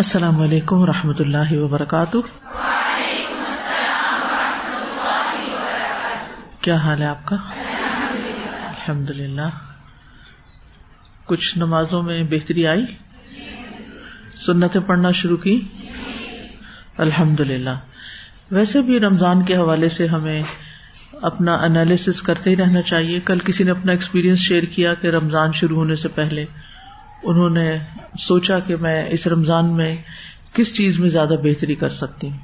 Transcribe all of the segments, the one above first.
السلام علیکم و رحمۃ اللہ وبرکاتہ۔ کیا حال ہے آپ کا؟ الحمد للہ کچھ نمازوں میں بہتری آئی؟ سنتیں پڑھنا شروع کی؟ الحمد للہ ویسے بھی رمضان کے حوالے سے ہمیں اپنا انالیس کرتے ہی رہنا چاہیے۔ کل کسی نے اپنا ایکسپیرئنس شیئر کیا کہ رمضان شروع ہونے سے پہلے انہوں نے سوچا کہ میں اس رمضان میں کس چیز میں زیادہ بہتری کر سکتی ہوں؟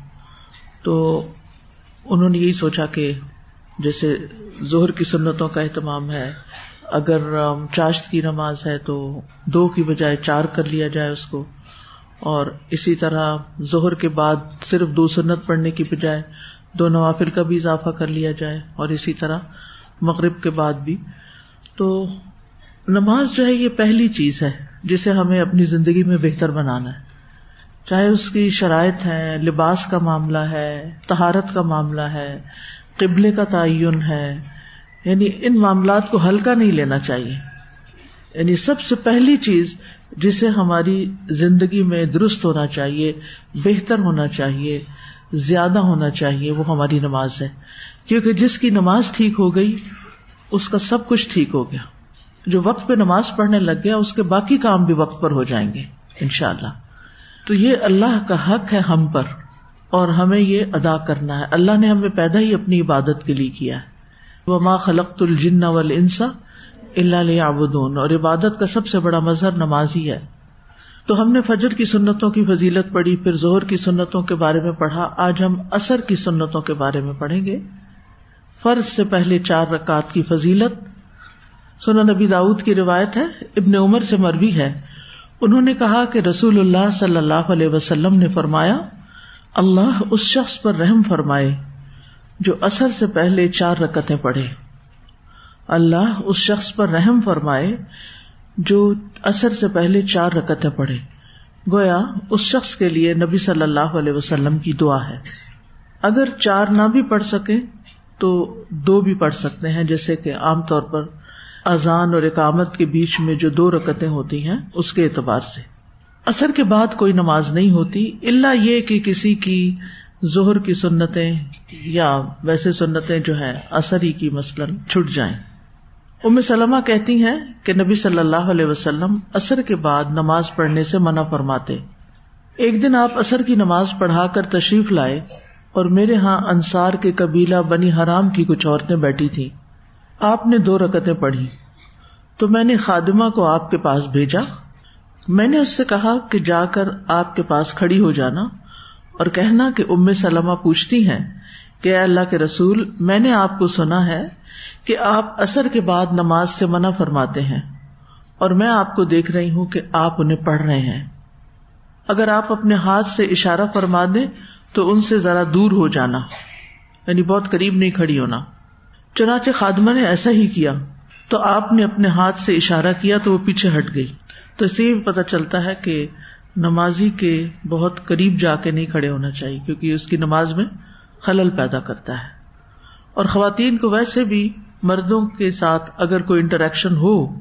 تو انہوں نے یہی سوچا کہ جیسے زہر کی سنتوں کا اہتمام ہے، اگر چاشت کی نماز ہے تو دو کی بجائے چار کر لیا جائے اس کو، اور اسی طرح ظہر کے بعد صرف دو سنت پڑھنے کی بجائے دو نوافل کا بھی اضافہ کر لیا جائے، اور اسی طرح مغرب کے بعد بھی۔ تو نماز جو ہے یہ پہلی چیز ہے۔ جسے ہمیں اپنی زندگی میں بہتر بنانا ہے۔ چاہے اس کی شرائط ہے لباس کا معاملہ ہے تہارت کا معاملہ ہے، قبلے کا تعین ہے یعنی ان معاملات کو ہلکا نہیں لینا چاہیے۔ یعنی سب سے پہلی چیز جسے ہماری زندگی میں درست ہونا چاہیے، بہتر ہونا چاہیے، زیادہ ہونا چاہیے، وہ ہماری نماز ہے۔ کیونکہ جس کی نماز ٹھیک ہو گئی، اس کا سب کچھ ٹھیک ہو گیا۔ جو وقت پہ نماز پڑھنے لگ گیا، اس کے باقی کام بھی وقت پر ہو جائیں گے ان شاء اللہ تو یہ اللہ کا حق ہے ہم پر، اور ہمیں یہ ادا کرنا ہے۔ اللہ نے ہمیں پیدا ہی اپنی عبادت کے لیے کیا ہے۔ وہ ماں خلق الجن انسا اللہ آبدون اور عبادت کا سب سے بڑا مظہر نماز ہی ہے۔ تو ہم نے فجر کی سنتوں کی فضیلت پڑھی، پھر زہر کی سنتوں کے بارے میں پڑھا۔ آج ہم اثر کی سنتوں کے بارے میں پڑھیں گے۔ فرض سے پہلے چار رکعت کی فضیلت سنا نبی داود کی روایت ہے، ابن عمر سے مربی ہے۔ انہوں نے کہا کہ رسول اللہ صلی اللہ علیہ وسلم نے فرمایا، اللہ اس شخص پر رحم فرمائے جو اثر سے پہلے چار رکتیں پڑھے۔ اللہ اس شخص پر رحم فرمائے جو اثر سے پہلے چار رکتیں پڑھے۔ گویا، اس شخص کے لیے نبی صلی اللہ علیہ وسلم کی دعا ہے۔ اگر چار نہ بھی پڑھ سکے، تو دو بھی پڑھ سکتے ہیں، جیسے کہ عام طور پر اذان اور اقامت کے بیچ میں جو دو رکتیں ہوتی ہیں، اس کے اعتبار سے۔ اثر کے بعد کوئی نماز نہیں ہوتی اللہ یہ کہ کسی کی زہر کی سنتیں یا ویسے سنتیں جو ہے اثر ہی کی مثلاً چھٹ جائیں۔ ام سلمہ کہتی ہیں کہ نبی صلی اللہ علیہ وسلم اثر کے بعد نماز پڑھنے سے منع فرماتے۔ ایک دن آپ اثر کی نماز پڑھا کر تشریف لائے اور میرے ہاں انصار کے قبیلہ بنی حرام کی کچھ عورتیں بیٹھی تھیں۔ آپ نے دو رکتیں پڑھی۔ تو میں نے خادمہ کو آپ کے پاس بھیجا۔ میں نے اس سے کہا کہ جا کر آپ کے پاس کھڑی ہو جانا اور کہنا کہ ام سلمہ پوچھتی ہیں کہ اللہ کے رسول، میں نے آپ کو سنا ہے کہ آپ اثر کے بعد نماز سے منع فرماتے ہیں اور میں آپ کو دیکھ رہی ہوں کہ آپ انہیں پڑھ رہے ہیں۔ اگر آپ اپنے ہاتھ سے اشارہ فرما دیں تو ان سے ذرا دور ہو جانا یعنی بہت قریب نہیں کھڑی ہونا۔ چنانچہ خادمہ نے ایسا ہی کیا تو آپ نے اپنے ہاتھ سے اشارہ کیا تو وہ پیچھے ہٹ گئی تو اس سے پتا چلتا ہے کہ نمازی کے بہت قریب جا کے نہیں کھڑے ہونا چاہیے کیونکہ اس کی نماز میں خلل پیدا کرتا ہے اور خواتین کو ویسے بھی مردوں کے ساتھ اگر کوئی انٹریکشن ہو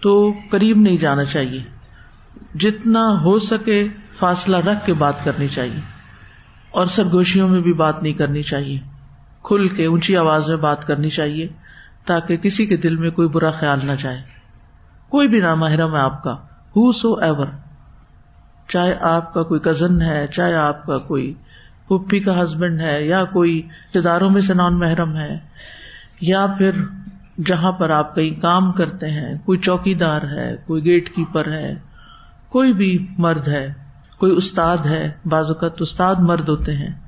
تو قریب نہیں جانا چاہیے۔ جتنا ہو سکے فاصلہ رکھ کے بات کرنی چاہیے اور سرگوشیوں میں بھی بات نہیں کرنی چاہیے۔ کھل کے اونچی آواز میں بات کرنی چاہیے تاکہ کسی کے دل میں کوئی برا خیال نہ جائے۔ کوئی بھی نام محرم ہے آپ کا ہو سو ایور چاہے آپ کا کوئی کزن ہے، چاہے آپ کا کوئی پپی کا ہسبینڈ ہے، یا کوئی اداروں میں سے نان محرم ہے، یا پھر جہاں پر آپ کہیں کام کرتے ہیں، کوئی چوکی دار ہے، کوئی گیٹ کیپر ہے، کوئی بھی مرد ہے، کوئی استاد ہے، بعض اوقات استاد مرد ہوتے ہیں۔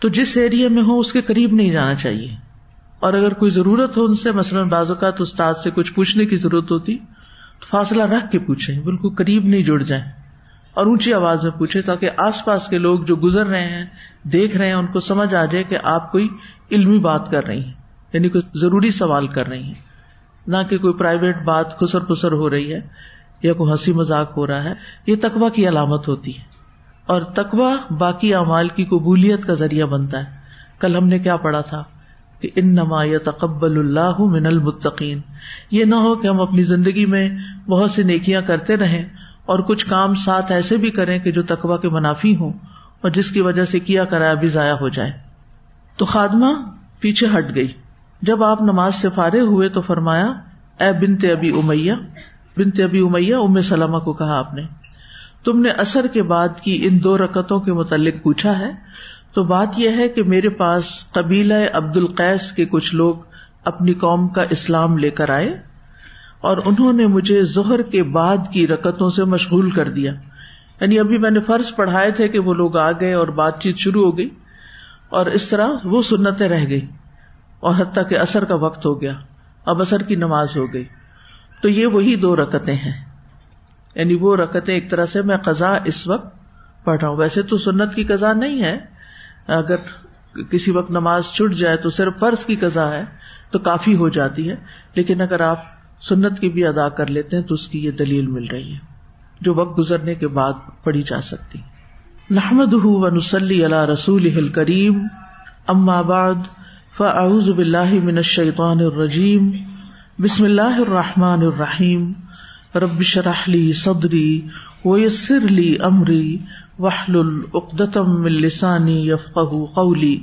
تو جس ایریا میں ہو اس کے قریب نہیں جانا چاہیے۔ اور اگر کوئی ضرورت ہو ان سے، مثلاً بعض اوقات استاد سے کچھ پوچھنے کی ضرورت ہوتی، تو فاصلہ رکھ کے پوچھے بالکل قریب نہیں جڑ جائیں۔ اور اونچی آواز میں پوچھے تاکہ آس پاس کے لوگ جو گزر رہے ہیں، دیکھ رہے ہیں، ان کو سمجھ آ جائے کہ آپ کوئی علمی بات کر رہی ہیں یعنی کوئی ضروری سوال کر رہی ہیں۔ نہ کہ کوئی پرائیویٹ بات خسر پسر ہو رہی ہے یا کوئی ہنسی مذاق ہو رہا ہے، یہ تقوا کی علامت ہوتی ہے۔ اور تقوا باقی اعمال کی قبولیت کا ذریعہ بنتا ہے۔ کل ہم نے کیا پڑھا تھا کہ ان نما یا تقبل اللہ من المتقین۔ یہ نہ ہو کہ ہم اپنی زندگی میں بہت سی نیکیاں کرتے رہیں اور کچھ کام ساتھ ایسے بھی کریں کہ جو تقوا کے منافی ہوں اور جس کی وجہ سے کیا کرایا بھی ضائع ہو جائے۔ تو خادمہ پیچھے ہٹ گئی۔ جب آپ نماز سے فارغ ہوئے تو فرمایا، اے بنت ابی امیہ، بنت ابی امیہ، ام سلمہ کو کہا آپ نے۔ تم نے اثر کے بعد کی ان دو رکتوں کے متعلق پوچھا ہے تو بات یہ ہے کہ میرے پاس قبیلہ عبد القیس کے کچھ لوگ اپنی قوم کا اسلام لے کر آئے اور انہوں نے مجھے زہر کے بعد کی رکتوں سے مشغول کر دیا۔ یعنی ابھی میں نے فرض پڑھائے تھے کہ وہ لوگ آ گئے اور بات چیت شروع ہو گئی اور اس طرح وہ سنتیں رہ گئی اور حتیٰ کہ اثر کا وقت ہو گیا۔ اب اثر کی نماز ہو گئی۔ تو یہ وہی دو رکتیں ہیں۔ یعنی وہ رکتیں ایک طرح سے میں قزا اس وقت پڑھ رہا ہوں۔ ویسے تو سنت کی قزا نہیں ہے۔ اگر کسی وقت نماز چھٹ جائے تو صرف فرض کی قزا ہے، تو کافی ہو جاتی ہے۔ لیکن اگر آپ سنت کی بھی ادا کر لیتے ہیں تو اس کی یہ دلیل مل رہی ہے، جو وقت گزرنے کے بعد پڑھی جا سکتی نحمد و نسلی اللہ رسول کریم ام آباد فاعوذ باللہ من الشیطان الرجیم۔ بسم اللہ الرحمٰن الرحیم۔ رب شرح لی صدری ویسر لی امری وحل العقدم من لسانی یفقہ قولی۔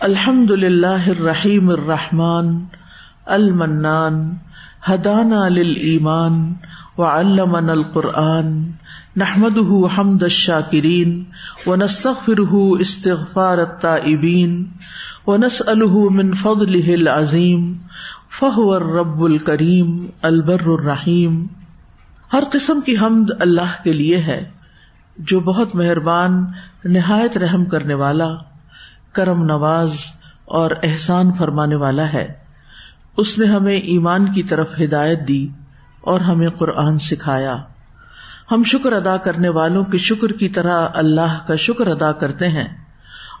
الحمد للہ الرحیم الرحمن، المنان، ہدانا للایمان وعلمنا القرآن نحمده حمد الشاکرین ونستغفره استغفار التائبین ونسأله من فضله العظیم۔ فهو الرب الکریم البر الرحیم۔ ہر قسم کی حمد اللہ کے لیے ہے، جو بہت مہربان، نہایت رحم کرنے والا، کرم نواز اور احسان فرمانے والا ہے۔ اس نے ہمیں ایمان کی طرف ہدایت دی اور ہمیں قرآن سکھایا۔ ہم شکر ادا کرنے والوں کے شکر کی طرح اللہ کا شکر ادا کرتے ہیں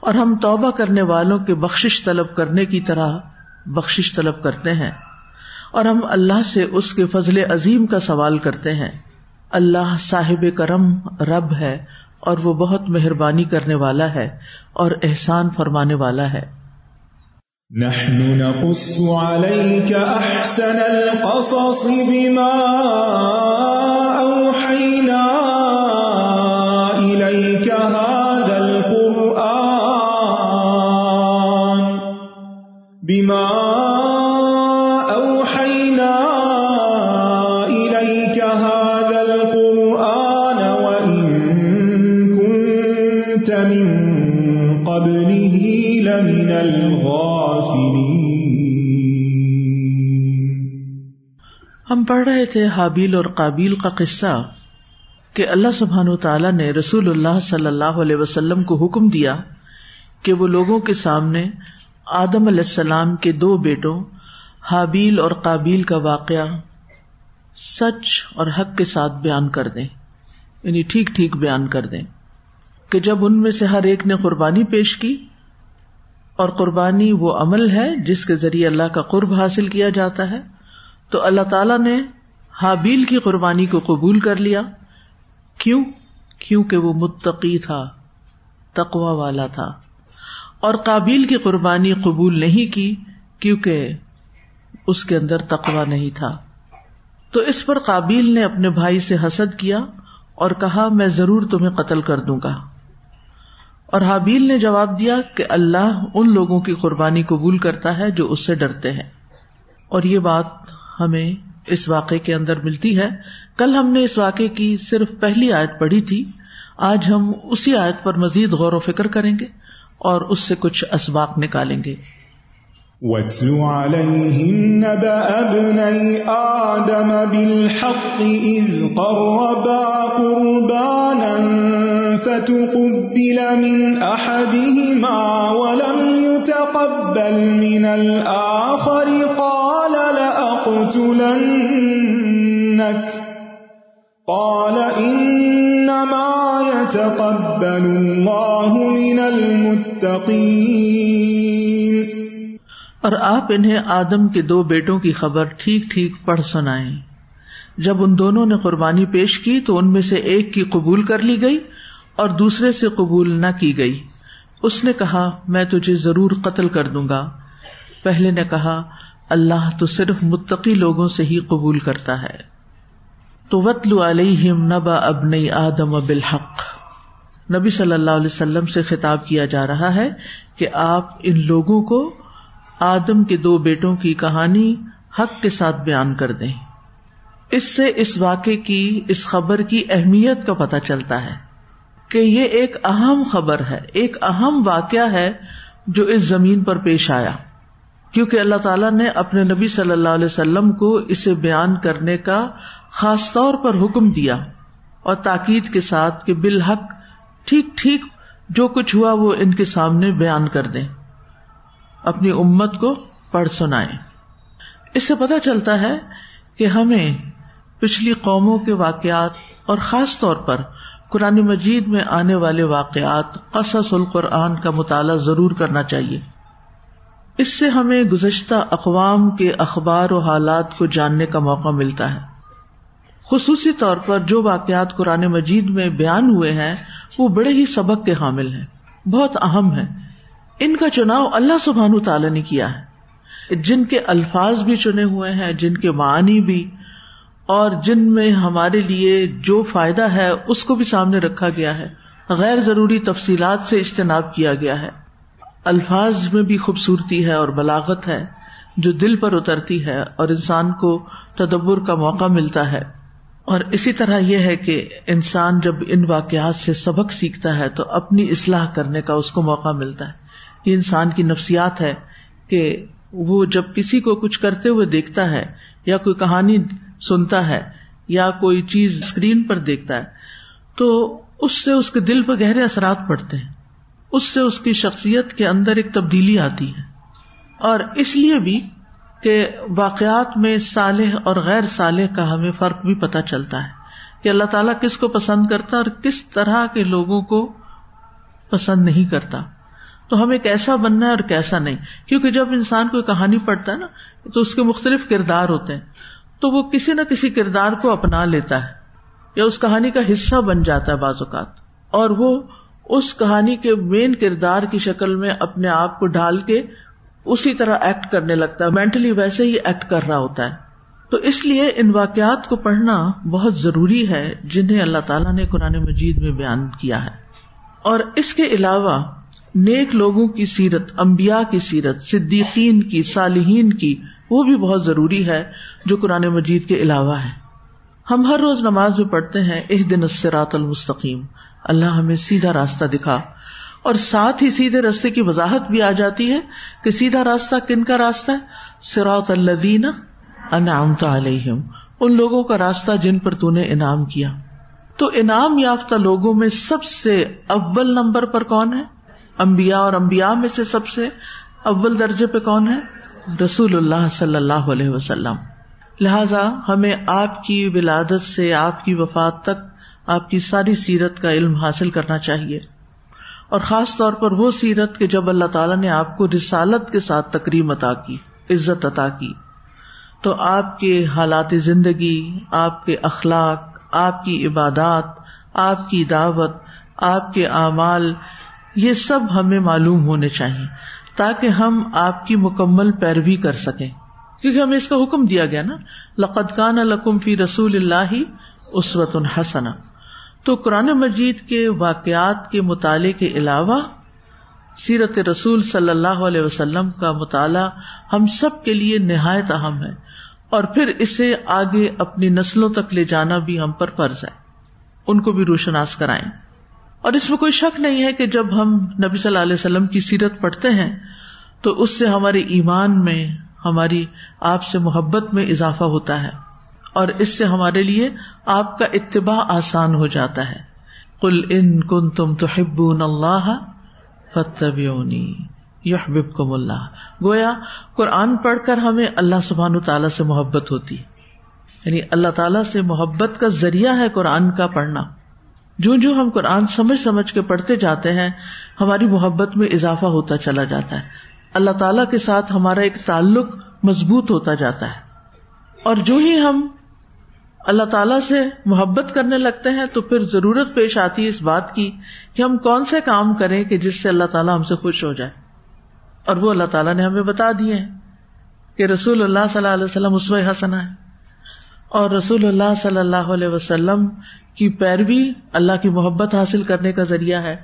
اور ہم توبہ کرنے والوں کے بخش طلب کرنے کی طرح بخش طلب کرتے ہیں اور ہم اللہ سے اس کے فضل عظیم کا سوال کرتے ہیں۔ اللہ صاحب کرم رب ہے اور وہ بہت مہربانی کرنے والا ہے اور احسان فرمانے والا ہے۔ نحن نقص عليك أحسن القصص بما أوحينا إليك هذا بما أوحينا إليك هذا القرآن وإن كنت من قبله لمن الغالبين ہم پڑھ رہے تھے حابیل اور قابیل کا قصہ کہ اللہ سبحان تعالیٰ نے رسول اللہ صلی اللہ علیہ وسلم کو حکم دیا کہ وہ لوگوں کے سامنے آدم علیہ السلام کے دو بیٹوں، حابیل اور قابیل کا واقعہ سچ اور حق کے ساتھ بیان کر دیں۔ یعنی ٹھیک ٹھیک بیان کر دیں کہ جب ان میں سے ہر ایک نے قربانی پیش کی اور قربانی وہ عمل ہے جس کے ذریعے اللہ کا قرب حاصل کیا جاتا ہے، تو اللہ تعالی نے حابیل کی قربانی کو قبول کر لیا۔ کیوں؟ کیونکہ وہ متقی تھا تقوا والا تھا۔ اور قابیل کی قربانی قبول نہیں کی کیونکہ اس کے اندر تقوا نہیں تھا۔ تو اس پر قابیل نے اپنے بھائی سے حسد کیا اور کہا، میں ضرور تمہیں قتل کر دوں گا۔ اور حابیل نے جواب دیا کہ اللہ ان لوگوں کی قربانی قبول کرتا ہے جو اس سے ڈرتے ہیں۔ اور یہ بات ہمیں اس واقعے کے اندر ملتی ہے۔ کل ہم نے اس واقعے کی صرف پہلی آیت پڑھی تھی۔ آج ہم اسی آیت پر مزید غور و فکر کریں گے۔ اور اس سے کچھ اسباق نکالیں گے۔ وَاتْلُ عَلَيْهِمْ نَبَأَ ابْنَيْ آدَمَ بِالْحَقِّ إِذْ قَرَّبَا قُرْبَانًا فَتُقُبِّلَ مِنْ أَحَدِهِمَا وَلَمْ يُتَقَبَّلْ مِنَ الْآخَرِ قَالَ لَأَقْتُلَنَّكَ قَالَ إِنَّمَا يَتَقَبَّلُ اللَّهُ مِنَ الْمُتَّقِينَ. اور آپ انہیں آدم کے دو بیٹوں کی خبر ٹھیک ٹھیک پڑھ سنائے جب ان دونوں نے قربانی پیش کی تو ان میں سے ایک کی قبول کر لی گئی اور دوسرے سے قبول نہ کی گئی۔ اس نے کہا، میں تجھے ضرور قتل کر دوں گا۔ پہلے نے کہا، اللہ تو صرف متقی لوگوں سے ہی قبول کرتا ہے۔ تو وطل علیہم نبا ابن آدم بالحق۔ نبی صلی اللہ علیہ وسلم سے خطاب کیا جا رہا ہے کہ آپ ان لوگوں کو آدم کے دو بیٹوں کی کہانی حق کے ساتھ بیان کر دیں۔ اس سے اس واقعے کی، اس خبر کی اہمیت کا پتہ چلتا ہے کہ یہ ایک اہم خبر ہے، ایک اہم واقعہ ہے جو اس زمین پر پیش آیا۔ کیونکہ اللہ تعالیٰ نے اپنے نبی صلی اللہ علیہ وسلم کو اسے بیان کرنے کا خاص طور پر حکم دیا اور تاکید کے ساتھ کہ بالحق ٹھیک ٹھیک جو کچھ ہوا وہ ان کے سامنے بیان کر دیں۔ اپنی امت کو پڑھ سنائے اس سے پتہ چلتا ہے کہ ہمیں پچھلی قوموں کے واقعات اور خاص طور پر قرآن مجید میں آنے والے واقعات، قصص القرآن کا مطالعہ ضرور کرنا چاہیے۔ اس سے ہمیں گزشتہ اقوام کے اخبار و حالات کو جاننے کا موقع ملتا ہے۔ خصوصی طور پر جو واقعات قرآن مجید میں بیان ہوئے ہیں، وہ بڑے ہی سبق کے حامل ہیں۔ بہت اہم ہے ان کا چناؤ اللہ سبحان تعالیٰ نے کیا ہے۔ جن کے الفاظ بھی چنے ہوئے ہیں، جن کے معنی بھی، اور جن میں ہمارے لیے جو فائدہ ہے، اس کو بھی سامنے رکھا گیا ہے۔ غیر ضروری تفصیلات سے اجتناب کیا گیا ہے۔ الفاظ میں بھی خوبصورتی ہے اور بلاغت ہے، جو دل پر اترتی ہے اور انسان کو تدبر کا موقع ملتا ہے۔ اور اسی طرح یہ ہے کہ انسان جب ان واقعات سے سبق سیکھتا ہے تو اپنی اصلاح کرنے کا اس کو موقع ملتا ہے۔ یہ انسان کی نفسیات ہے کہ وہ جب کسی کو کچھ کرتے ہوئے دیکھتا ہے یا کوئی کہانی سنتا ہے یا کوئی چیز اسکرین پر دیکھتا ہے تو اس سے اس کے دل پہ گہرے اثرات پڑتے ہیں۔ اس سے اس کی شخصیت کے اندر ایک تبدیلی آتی ہے۔ اور اس لیے بھی کہ واقعات میں صالح اور غیر صالح کا ہمیں فرق بھی پتہ چلتا ہے کہ اللہ تعالیٰ کس کو پسند کرتا اور کس طرح کے لوگوں کو پسند نہیں کرتا۔ تو ہمیں کیسا بننا ہے اور کیسا نہیں۔ کیونکہ جب انسان کوئی کہانی پڑھتا ہے نا، تو اس کے مختلف کردار ہوتے ہیں۔ تو وہ کسی نہ کسی کردار کو اپنا لیتا ہے۔ یا اس کہانی کا حصہ بن جاتا ہے بعض اوقات۔ اور وہ اس کہانی کے مین کردار کی شکل میں اپنے آپ کو ڈال کے اسی طرح ایکٹ کرنے لگتا ہے۔ مینٹلی ویسے ہی ایکٹ کر رہا ہوتا ہے۔ تو اس لیے ان واقعات کو پڑھنا بہت ضروری ہے جنہیں اللہ تعالیٰ نے قرآن مجید میں بیان کیا ہے۔ اور اس کے علاوہ نیک لوگوں کی سیرت امبیا کی سیرت، صدیقین کی، صالحین کی، وہ بھی بہت ضروری ہے جو قرآن مجید کے علاوہ ہے۔ ہم ہر روز نماز میں پڑھتے ہیں ایک دن اسرات المستقیم۔ اللہ ہمیں سیدھا راستہ دکھا۔ اور ساتھ ہی سیدھے راستے کی وضاحت بھی آ جاتی ہے کہ سیدھا راستہ کن کا راستہ ہے؟ سراط اللہ انعامت علیہم۔ ان لوگوں کا راستہ جن پر تو نے انعام کیا۔ تو انعام یافتہ لوگوں میں سب سے اول نمبر پر کون ہے؟ امبیا اور امبیا میں سے سب سے اول درجے پہ کون ہے؟ رسول اللہ صلی اللہ علیہ وسلم۔ لہذا ہمیں آپ کی ولادت سے آپ کی وفات تک آپ کی ساری سیرت کا علم حاصل کرنا چاہیے۔ اور خاص طور پر وہ سیرت کہ جب اللہ تعالیٰ نے آپ کو رسالت کے ساتھ تقریم عطا کی، عزت عطا کی، تو آپ کے حالات زندگی، آپ کے اخلاق، آپ کی عبادات، آپ کی دعوت، آپ کے اعمال، یہ سب ہمیں معلوم ہونے چاہیے تاکہ ہم آپ کی مکمل پیروی کر سکیں۔ کیونکہ ہمیں اس کا حکم دیا گیا نا لقت کان لکم فی رسول اللہ اسوت الحسن تو قرآن مجید کے واقعات کے مطالعے کے علاوہ سیرت رسول صلی اللہ علیہ وسلم کا مطالعہ ہم سب کے لیے نہایت اہم ہے اور پھر اسے آگے اپنی نسلوں تک لے جانا بھی ہم پر فرض ہے۔ ان کو بھی روشناس کرائیں۔ اور اس میں کوئی شک نہیں ہے کہ جب ہم نبی صلی اللہ علیہ وسلم کی سیرت پڑھتے ہیں تو اس سے ہمارے ایمان میں، ہماری آپ سے محبت میں اضافہ ہوتا ہے۔ اور اس سے ہمارے لیے آپ کا اتباع آسان ہو جاتا ہے۔ کل ان کن تم تو اللہ فتبیونی یحبب کم اللہ گویا، قرآن پڑھ کر ہمیں اللہ سبحان تعالیٰ سے محبت ہوتی۔ یعنی اللہ تعالیٰ سے محبت کا ذریعہ ہے قرآن کا پڑھنا۔ جو جو ہم قرآن سمجھ سمجھ کے پڑھتے جاتے ہیں، ہماری محبت میں اضافہ ہوتا چلا جاتا ہے۔ اللہ تعالی کے ساتھ ہمارا ایک تعلق مضبوط ہوتا جاتا ہے۔ اور جو ہی ہم اللہ تعالیٰ سے محبت کرنے لگتے ہیں تو پھر ضرورت پیش آتی ہے اس بات کی کہ ہم کون سے کام کریں کہ جس سے اللہ تعالیٰ ہم سے خوش ہو جائے۔ اور وہ اللہ تعالیٰ نے ہمیں بتا دیے ہیں کہ رسول اللہ صلی اللہ علیہ وسلم اس حسنا ہے اور رسول اللہ صلی اللہ علیہ وسلم کی پیروی اللہ کی محبت حاصل کرنے کا ذریعہ ہے۔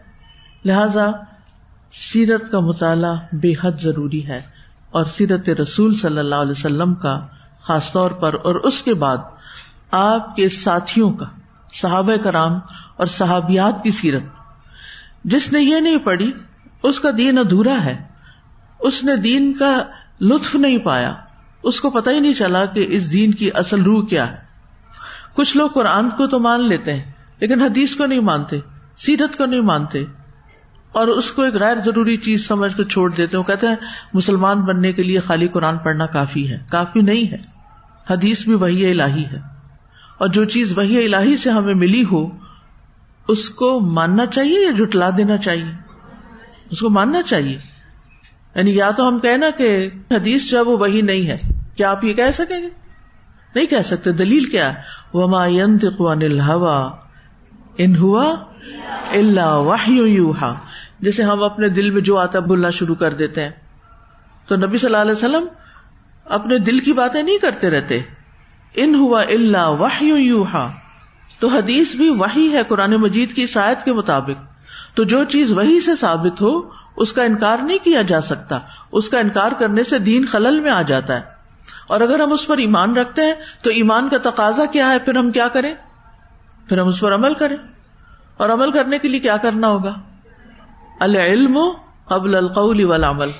لہذا سیرت کا مطالعہ بے حد ضروری ہے۔ اور سیرت رسول صلی اللہ علیہ وسلم کا خاص طور پر اور اس کے بعد آپ کے ساتھیوں کا، صحابہ کرام اور صحابیات کی سیرت۔ جس نے یہ نہیں پڑھی، اس کا دین ادھورا ہے۔ اس نے دین کا لطف نہیں پایا۔ اس کو پتہ ہی نہیں چلا کہ اس دین کی اصل روح کیا ہے۔ کچھ لوگ قرآن کو تو مان لیتے ہیں، لیکن حدیث کو نہیں مانتے، سیرت کو نہیں مانتے۔ اور اس کو ایک غیر ضروری چیز سمجھ کر چھوڑ دیتے وہ کہتے ہیں، مسلمان بننے کے لیے خالی قرآن پڑھنا کافی ہے، کافی نہیں ہے۔ حدیث بھی وہی الہی ہے۔ اور جو چیز وہی الہی سے ہمیں ملی ہو، اس کو ماننا چاہیے یا جٹلا دینا چاہیے؟ اس کو ماننا چاہیے۔ یعنی یا تو ہم کہنا کہ حدیث جو ہے وہ وہی نہیں ہے۔ کیا آپ یہ کہہ سکیں گے؟ نہیں کہہ سکتے۔ دلیل کیا وما الحوا ان ہوا اللہ واہ جیسے ہم اپنے دل میں جو آتا بولنا شروع کر دیتے ہیں۔ تو نبی صلی اللہ علیہ وسلم اپنے دل کی باتیں نہیں کرتے رہتے۔ ان ہوا اللہ واہ تو حدیث بھی وہی ہے قرآن مجید کی سائد کے مطابق۔ تو جو چیز وہی سے ثابت ہو، اس کا انکار نہیں کیا جا سکتا۔ اس کا انکار کرنے سے دین خلل میں آ جاتا ہے۔ اور اگر ہم اس پر ایمان رکھتے ہیں، تو ایمان کا تقاضا کیا ہے؟ پھر ہم کیا کریں؟ پھر ہم اس پر عمل کریں۔ اور عمل کرنے کے لیے کیا کرنا ہوگا؟ العلم قبل القول والعمل۔